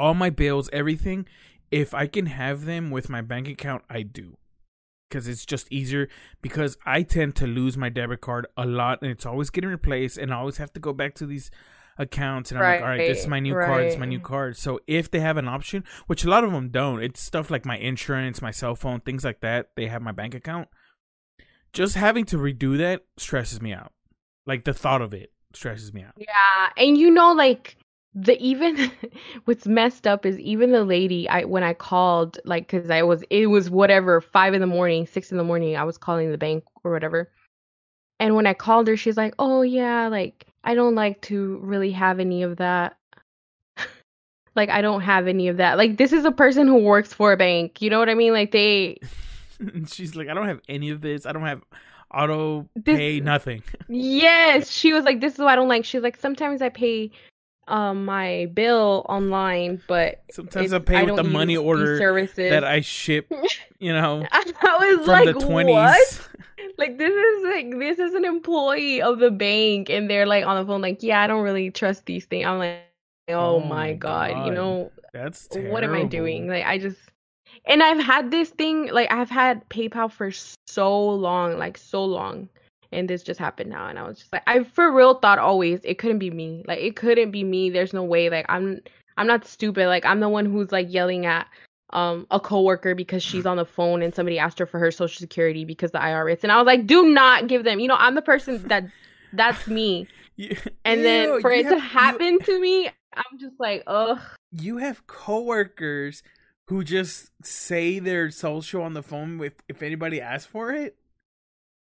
all my bills, everything, if I can have them with my bank account, I do. Because it's just easier. Because I tend to lose my debit card a lot, and it's always getting replaced, and I always have to go back to these accounts, and I'm like, all right, this is my new card, this is my new card. So if they have an option, which a lot of them don't, it's stuff like my insurance, my cell phone, things like that. They have my bank account. Just having to redo that stresses me out. Like the thought of it stresses me out. Yeah, and you know, like the even what's messed up is even the lady I when I called, like, cause I was it was whatever five in the morning, six in the morning, I was calling the bank or whatever, and when I called her, she's like, "Oh yeah, like I don't like to really have any of that." Like I don't have any of that. Like this is a person who works for a bank. You know what I mean? Like they she's like, I don't have any of this. I don't have auto This- pay, nothing. Yes, she was like, "This is what I don't like." She's like, "Sometimes I pay um my bill online, but Sometimes it- I pay with the money order services." that I ship, you know, I was from like, the 20s. "What?" Like this is like this is an employee of the bank, and they're like on the phone, like, "Yeah, I don't really trust these things." I'm like, "Oh, Oh my god, God. you know That's what am I doing?" Like I just. And I've had this thing, like I've had PayPal for so long, like so long, and this just happened now, and I was just like, I for real thought always it couldn't be me, like it couldn't be me. There's no way, like I'm, I'm not stupid, like I'm the one who's like yelling at, um a coworker because she's on the phone and somebody asked her for her social security because the IRS and I was like, do not give them. You know, I'm the person that that's me. You- And then Ew, for it have- to happen to me, I'm just like, ugh. You, you have coworkers who just say their social on the phone if if anybody asks for it.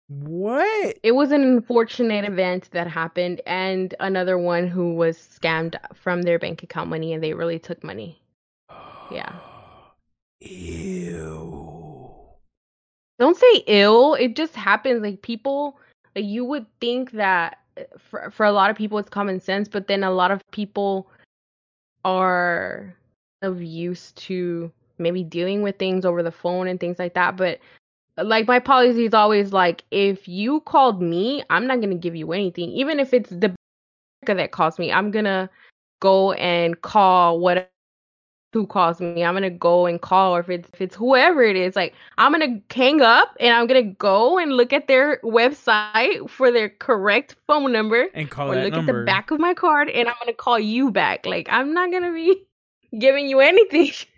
What? It was an unfortunate event that happened, and another one who was scammed from their bank account money, and they really took money. Yeah. Ew. Don't say ill. It just happens. Like people, like you would think that uh, for for a lot of people it's common sense, but then a lot of people are of use to maybe dealing with things over the phone and things like that. But like my policy is always like, if you called me, I'm not gonna give you anything, even if it's the that calls me. I'm gonna go and call what who calls me. I'm gonna go and call, or if it's if it's whoever it is, like I'm gonna hang up and I'm gonna go and look at their website for their correct phone number, And call or look number. at the back of my card, and I'm gonna call you back. Like I'm not gonna be giving you anything.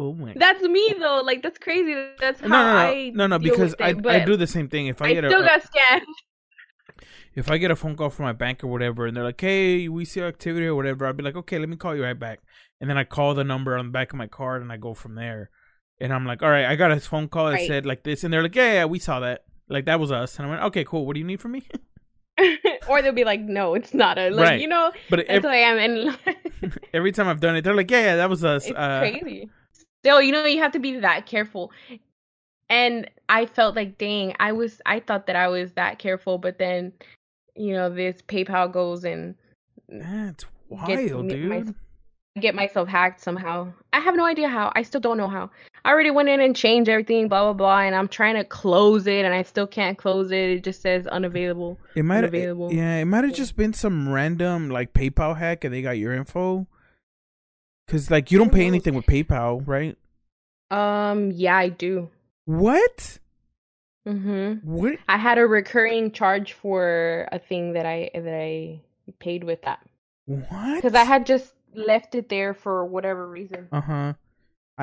Oh my. that's me though. Like that's crazy. That's how no, no, no, I no, no. Because I it, I do the same thing. If I, I get still a got scammed. if I get a phone call from my bank or whatever, and they're like, "Hey, we see activity or whatever," I'll be like, "Okay, let me call you right back." And then I call the number on the back of my card, and I go from there. And I'm like, "All right, I got a phone call that Right. said like this," and they're like, "Yeah, yeah, we saw that. Like that was us." And I went, "Okay, cool. What do you need from me?" or they'll be like, no, it's not a like Right. you know. but That's ev- who I am, and every time I've done it, they're like, "Yeah, yeah, that was us." It's uh, crazy. Still, you know, you have to be that careful. And I felt like, dang, I was, I thought that I was that careful, but then, you know, this PayPal goes and That's wild, dude. my- get myself hacked somehow. I have no idea how. I still don't know how. I already went in and changed everything, blah blah blah, and I'm trying to close it, and I still can't close it. It just says unavailable. It might have, unavailable. yeah, it might have just been some random like PayPal hack, and they got your info. Cause like you don't pay anything with PayPal, right? Um, yeah, I do. What? Mhm. What? I had a recurring charge for a thing that I that I paid with that. What? Because I had just left it there for whatever reason. Uh huh.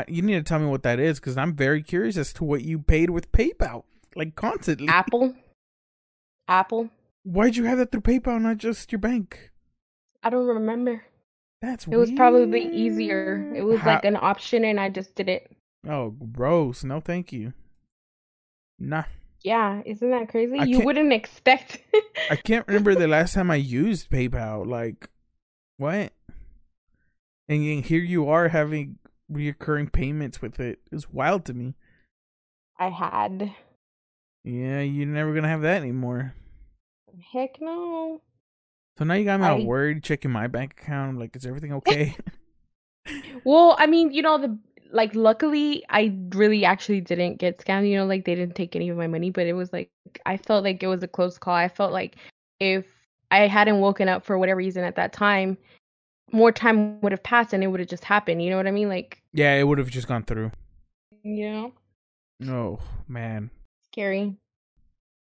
You need to tell me what that is, because I'm very curious as to what you paid with PayPal, like constantly. Apple. Apple. Why'd you have that through PayPal, not just your bank? I don't remember. That's weird. It was probably easier. It was How- like an option, and I just did it. Oh, gross! No, thank you. Nah, Yeah, isn't that crazy? I you wouldn't expect. I can't remember the last time I used PayPal. Like, what? And here you are having reoccurring payments with it. It's wild to me. I had. Yeah, you're never gonna have that anymore. Heck no. So now you got me all I- worried checking my bank account. Like, is everything okay? Well, I mean, you know, the like luckily I really actually didn't get scammed, you know, like they didn't take any of my money, but it was like I felt like it was a close call. I felt like if I hadn't woken up for whatever reason at that time, more time would have passed and it would have just happened. You know what I mean? Like, yeah, it would have just gone through. you know, Oh man. scary.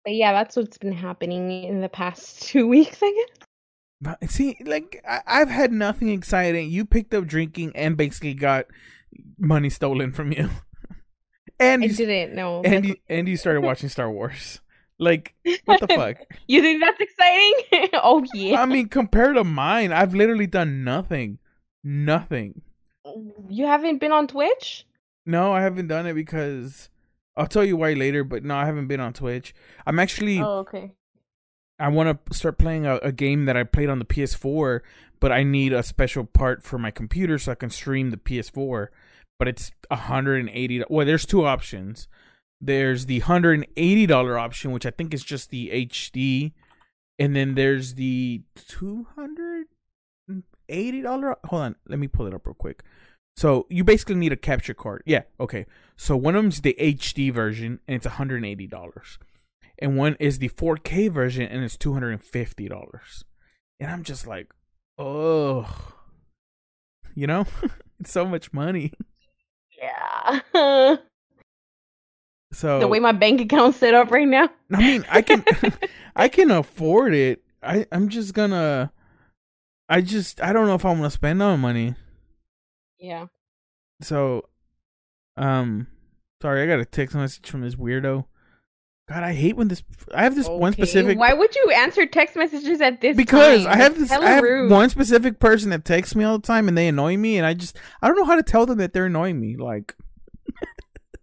But yeah, that's what's been happening in the past two weeks, I guess. See, like I- I've had nothing exciting. You picked up drinking and basically got money stolen from you, and I you, didn't know. and you and you started watching Star Wars. Like what the fuck? You think that's exciting? oh yeah. I mean, compared to mine, I've literally done nothing, nothing. you haven't been on Twitch? No, I haven't done it because I'll tell you why later. But no, I haven't been on Twitch. I'm actually Oh, okay. I want to start playing a, a game that I played on the PS4, but I need a special part for my computer so I can stream the PS4. But it's hundred and eighty. Well, there's two options. There's the hundred and eighty dollar option, which I think is just the HD, and then there's the two hundred eighty dollar. Hold on, let me pull it up real quick. So you basically need a capture card. Yeah, okay. So one of them's the HD version, and it's hundred and eighty dollars and one is the 4K version and it's two hundred and fifty dollars. And I'm just like, oh, you know, it's so much money. Yeah. So the way my bank account's set up right now. I mean, I can, I can afford it. I I'm just gonna, I just I don't know if I'm gonna spend all my money. yeah. So Um, sorry, I got a text message from this weirdo. God, I hate when this. I have this one specific Why would you answer text messages at this because time? I have this. hella I have rude. one specific person that texts me all the time, and they annoy me, and I just I don't know how to tell them that they're annoying me. Like,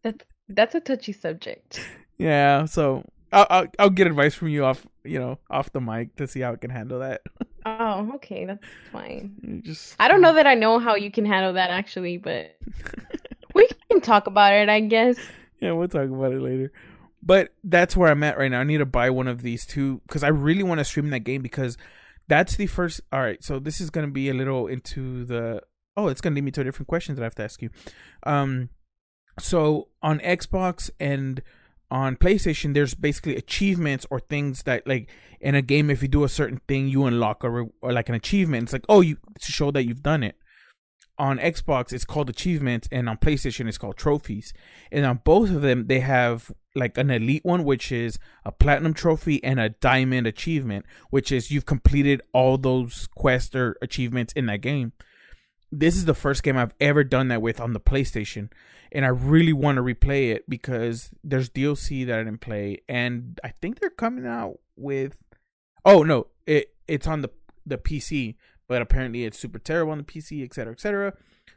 That's a touchy subject. yeah, so I'll I'll, I'll get advice from you off you know off the mic to see how I can handle that. Oh, okay, that's fine. You just I don't know that I know how you can handle that actually, but we can talk about it, I guess. Yeah, we'll talk about it later. But that's where I'm at right now. I need to buy one of these two because I really want to stream that game because that's the first. All right, so this is gonna be a little into the. Oh, it's gonna lead me to a different question that I have to ask you. Um, so on Xbox and on PlayStation, there's basically achievements or things that like in a game, if you do a certain thing, you unlock re- or like an achievement. It's like oh, you to show that you've done it. On Xbox, it's called achievements, and on PlayStation, it's called trophies. And on both of them, they have like an elite one, which is a platinum trophy, and a diamond achievement, which is you've completed all those quests or achievements in that game. This is the first game I've ever done that with on the PlayStation, and I really want to replay it because there's DLC that I didn't play, and I think they're coming out with. Oh no, it it's on the the PC, but apparently it's super terrible on the PC, etc., etc.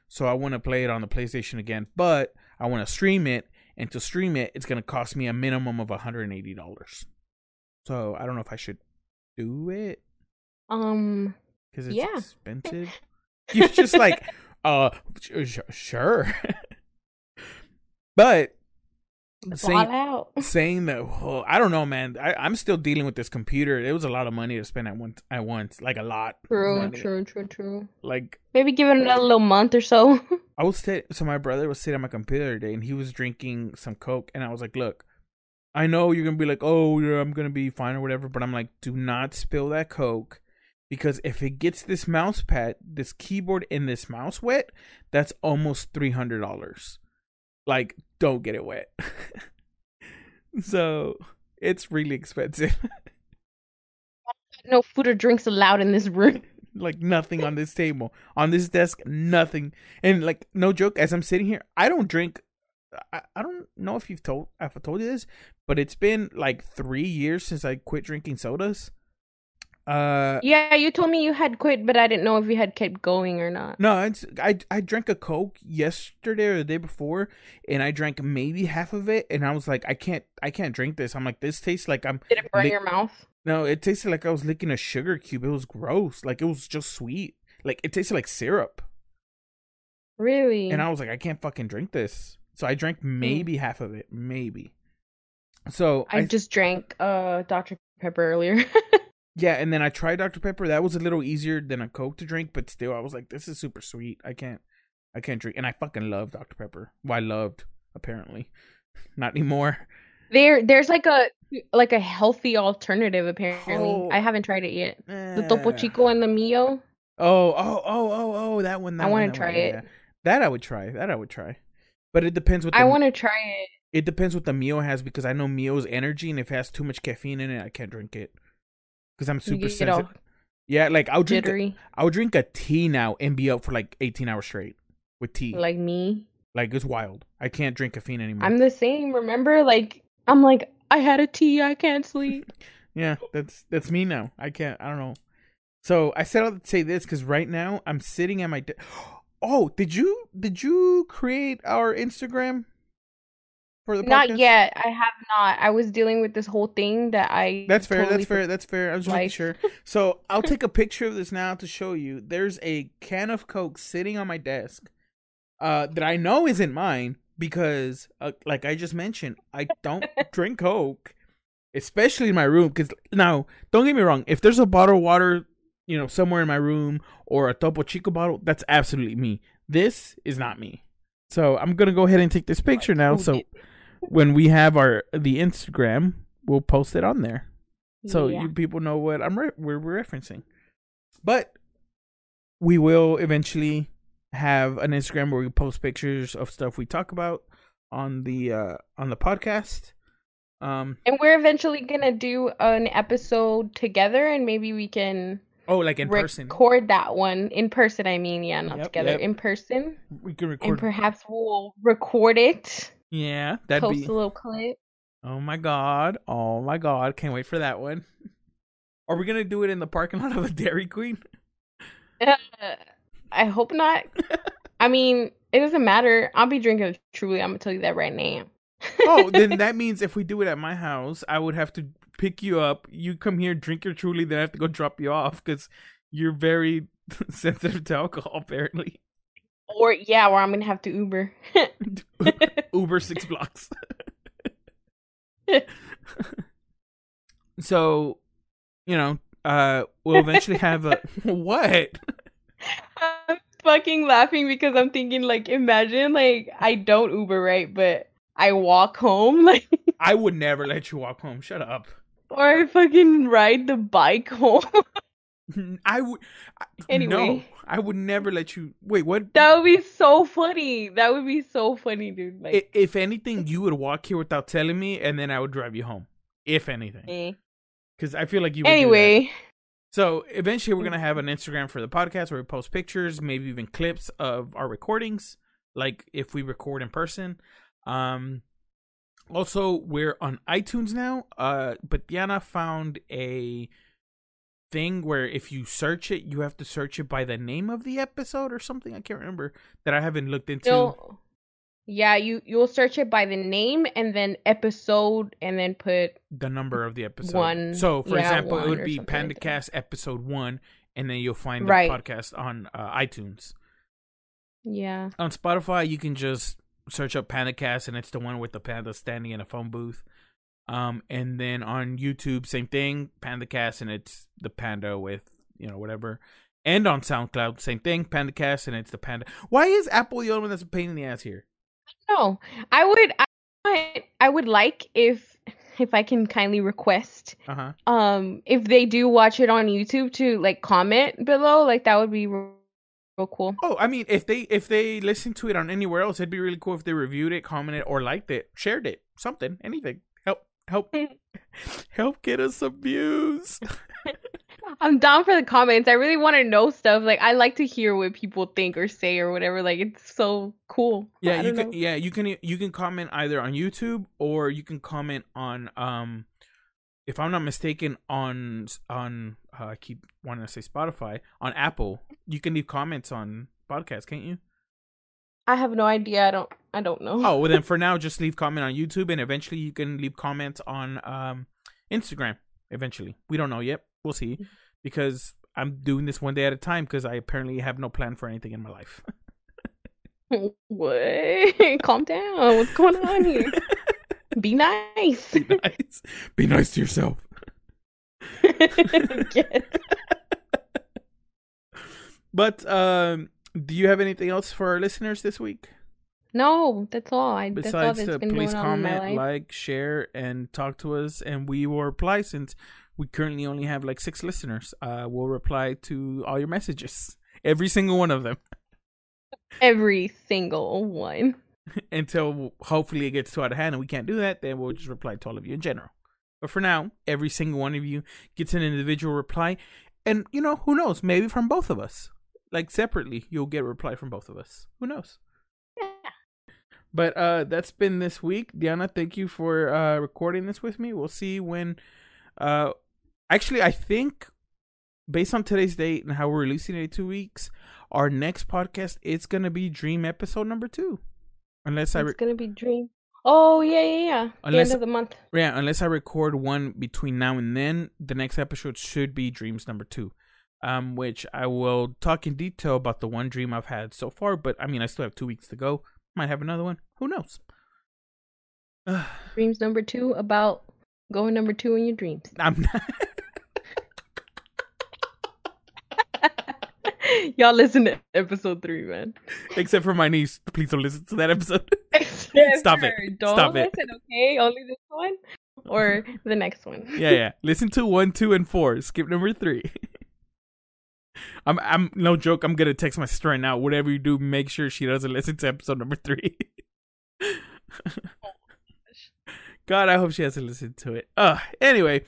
So I want to play it on the PlayStation again, but I want to stream it, and to stream it, it's gonna cost me a minimum of $180. So I don't know if I should do it Um, because it's Yeah. expensive. You're just like, uh, sh- sh- sure, but Saying- ball out. saying that oh, I don't know, man. I, I'm still dealing with this computer. It was a lot of money to spend at once. At once, like a lot. True, money. true, true, true. Like Maybe give it another little month or so. I was sit. So my brother was sitting at my computer today, and he was drinking some coke, and I was like, "Look, I know you're gonna be like, oh, yeah, I'm gonna be fine or whatever, but I'm like, do not spill that coke." Because if it gets this mouse pad, this keyboard, and this mouse wet, that's almost three hundred dollars. Like, don't get it wet. so it's really expensive. no food or drinks allowed in this room. like nothing on this table on this desk nothing and like no joke as i'm sitting here i don't drink I, I don't know if you've told if i've told you this but it's been like three years since i quit drinking sodas uh Yeah, you told me you had quit, but I didn't know if you had kept going or not. no it's i i drank a coke yesterday or the day before and i drank maybe half of it and i was like i can't i can't drink this i'm like this tastes like i'm Did it burn Lick- your mouth? no it tasted like i was licking a sugar cube it was gross like it was just sweet like it tasted like syrup Really? And I was like, I can't fucking drink this. So I drank Hmm. maybe half of it, maybe. So I I, just drank uh Dr. Pepper earlier. yeah, and then I tried Dr Pepper. That was a little easier than a Coke to drink, but still, I was like, this is super sweet. I can't, I can't drink. And I fucking love Dr Pepper. Well, I loved apparently, not anymore. there there's like a like a healthy alternative apparently. Oh. I haven't tried it yet. The Topo Eh. Chico and the Mio. Oh, oh, oh, oh, oh, that one. That I wanna that try one, it. yeah. That I would try. That I would try. But it depends what the, I want to try it. it depends what the Mio has because I know Mio's energy and if it has too much caffeine in it, I can't drink it. Because I'm super sensitive. Yeah, like I'll drink a, jittery I'll drink a tea now and be up for like 18 hours straight with tea. Like, me. like it's wild. I can't drink caffeine anymore. I'm the same. Remember, like I'm like I had a tea. I can't sleep. yeah, that's that's me now. I can't. I don't know. So I said I'll say this because right now I'm sitting at my. De- oh, did you did you create our Instagram for the Not yet. I have not. I was dealing with this whole thing that I. That's fair. totally that's fair. That's fair. I was just making sure. So I'll take a picture of this now to show you. There's a can of Coke sitting on my desk, uh, that I know isn't mine because, uh, like I just mentioned, I don't drink Coke, especially in my room. Because now, don't get me wrong. If there's a bottle of water, you know, somewhere in my room or a Topo Chico bottle, that's absolutely me. This is not me. So I'm gonna go ahead and take this picture now. So when we have our the Instagram, we'll post it on there so Yeah. you people know what I'm re- we're referencing. But we will eventually have an Instagram where we post pictures of stuff we talk about on the uh on the podcast. Um And we're eventually gonna do an episode together, and maybe we can Oh, like in person. record that one in person. I mean, yeah, not Yep, together yep. in person, We can record and perhaps we'll record it, yeah, that'd post be. a little clip. Oh my god! Oh my god! Can't wait for that one. Are we gonna do it in the parking lot of a Dairy Queen? Uh, I hope not. I mean, it doesn't matter. I'll be drinking truly. I'm gonna tell you that right now. Oh, then that means if we do it at my house, I would have to pick you up. You come here, drink your truly, then I have to go drop you off because you're very sensitive to alcohol, apparently. Or yeah, or I'm gonna have to Uber. Uber six blocks. so, you know, uh, we'll eventually have a what? I'm fucking laughing because I'm thinking like, imagine like I don't Uber right, but I walk home like, I would never let you walk home. Shut up. or I fucking ride the bike home. I would. I- Anyway. no, I would never let you. Wait, what? that would be so funny. That would be so funny, dude. Like, If anything, you would walk here without telling me, and then I would drive you home. If anything, because I feel like you. Would do that. anyway, So eventually, we're gonna have an Instagram for the podcast where we post pictures, maybe even clips of our recordings, like if we record in person. Um, also, we're on iTunes now. Uh, but Diana found a thing where if you search it, you have to search it by the name of the episode or something. I can't remember that I haven't looked into. no. Yeah, you you'll search it by the name and then episode and then put the number of the episode. One- so, for yeah, example, it would be something like. PandaCast episode one, and then you'll find the Right. podcast on uh, iTunes. yeah. On Spotify, you can just search up PandaCast, and it's the one with the panda standing in a phone booth. Um, and then on YouTube, same thing, PandaCast, and it's the panda with you know whatever. And on SoundCloud, same thing, PandaCast, and it's the panda. Why is Apple the only one that's a pain in the ass here? No, I would I, I would like if if I can kindly request Uh huh. um if they do watch it on YouTube to like comment below like that would be real, real cool. Oh, I mean, if they if they listen to it on anywhere else, it'd be really cool if they reviewed it, commented, or liked it, shared it, something, anything. Help, help, get us some views. I'm down for the comments. I really want to know stuff. Like I like to hear what people think or say or whatever. Like it's so cool. Yeah, you can. know. Yeah, you can. You can comment either on YouTube or you can comment on. Um, if I'm not mistaken, on on uh, I keep wanting to say Spotify on Apple. You can leave comments on podcasts, can't you? I have no idea. I don't I don't know. Oh, well then for now, just leave comment on YouTube, and eventually you can leave comments on um Instagram. Eventually, we don't know yet. We'll see, because I'm doing this one day at a time because I apparently have no plan for anything in my life. what? Calm down. What's going on here? Be nice. Be nice. Be nice to yourself. Yes. But um, do you have anything else for our listeners this week? No, that's all. I that's all Besides, that's to been please going on in my comment, like, share, and talk to us, and we will reply. Since we currently only have like six listeners, uh, we'll reply to all your messages, every single one of them. Every single one. until hopefully it gets too out of hand and we can't do that, then we'll just reply to all of you in general. But for now, every single one of you gets an individual reply. And, you know, who knows? Maybe from both of us. Like separately, you'll get a reply from both of us. Who knows? But uh that's been this week. Diana, thank you for uh recording this with me. We'll see when uh actually I think based on today's date and how we're releasing it in two weeks, our next podcast is gonna be Dream episode number two. Unless I It's gonna be dream. Oh yeah, yeah, yeah. Unless- the end of the month. Yeah, unless I record one between now and then, the next episode should be Dreams number two. Um, which I will talk in detail about the one dream I've had so far, but I mean I still have two weeks to go. Might have another one. Who knows? Dreams number two about going number two in your dreams. I'm not Y'all listen to episode three, man. except for my niece. Please don't listen to that episode. Stop it. Don't Stop it. okay? Only this one or the next one. yeah, yeah. Listen to one, two, and four. Skip number three. I'm I'm no joke, I'm gonna text my sister right now. Whatever you do, make sure she doesn't listen to episode number three. God, I hope she hasn't listened to it. Uh anyway,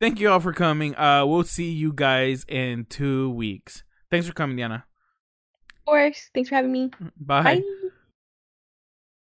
thank you all for coming. Uh, we'll see you guys in two weeks. Thanks for coming, Diana. Of course. Thanks for having me. Bye. Bye.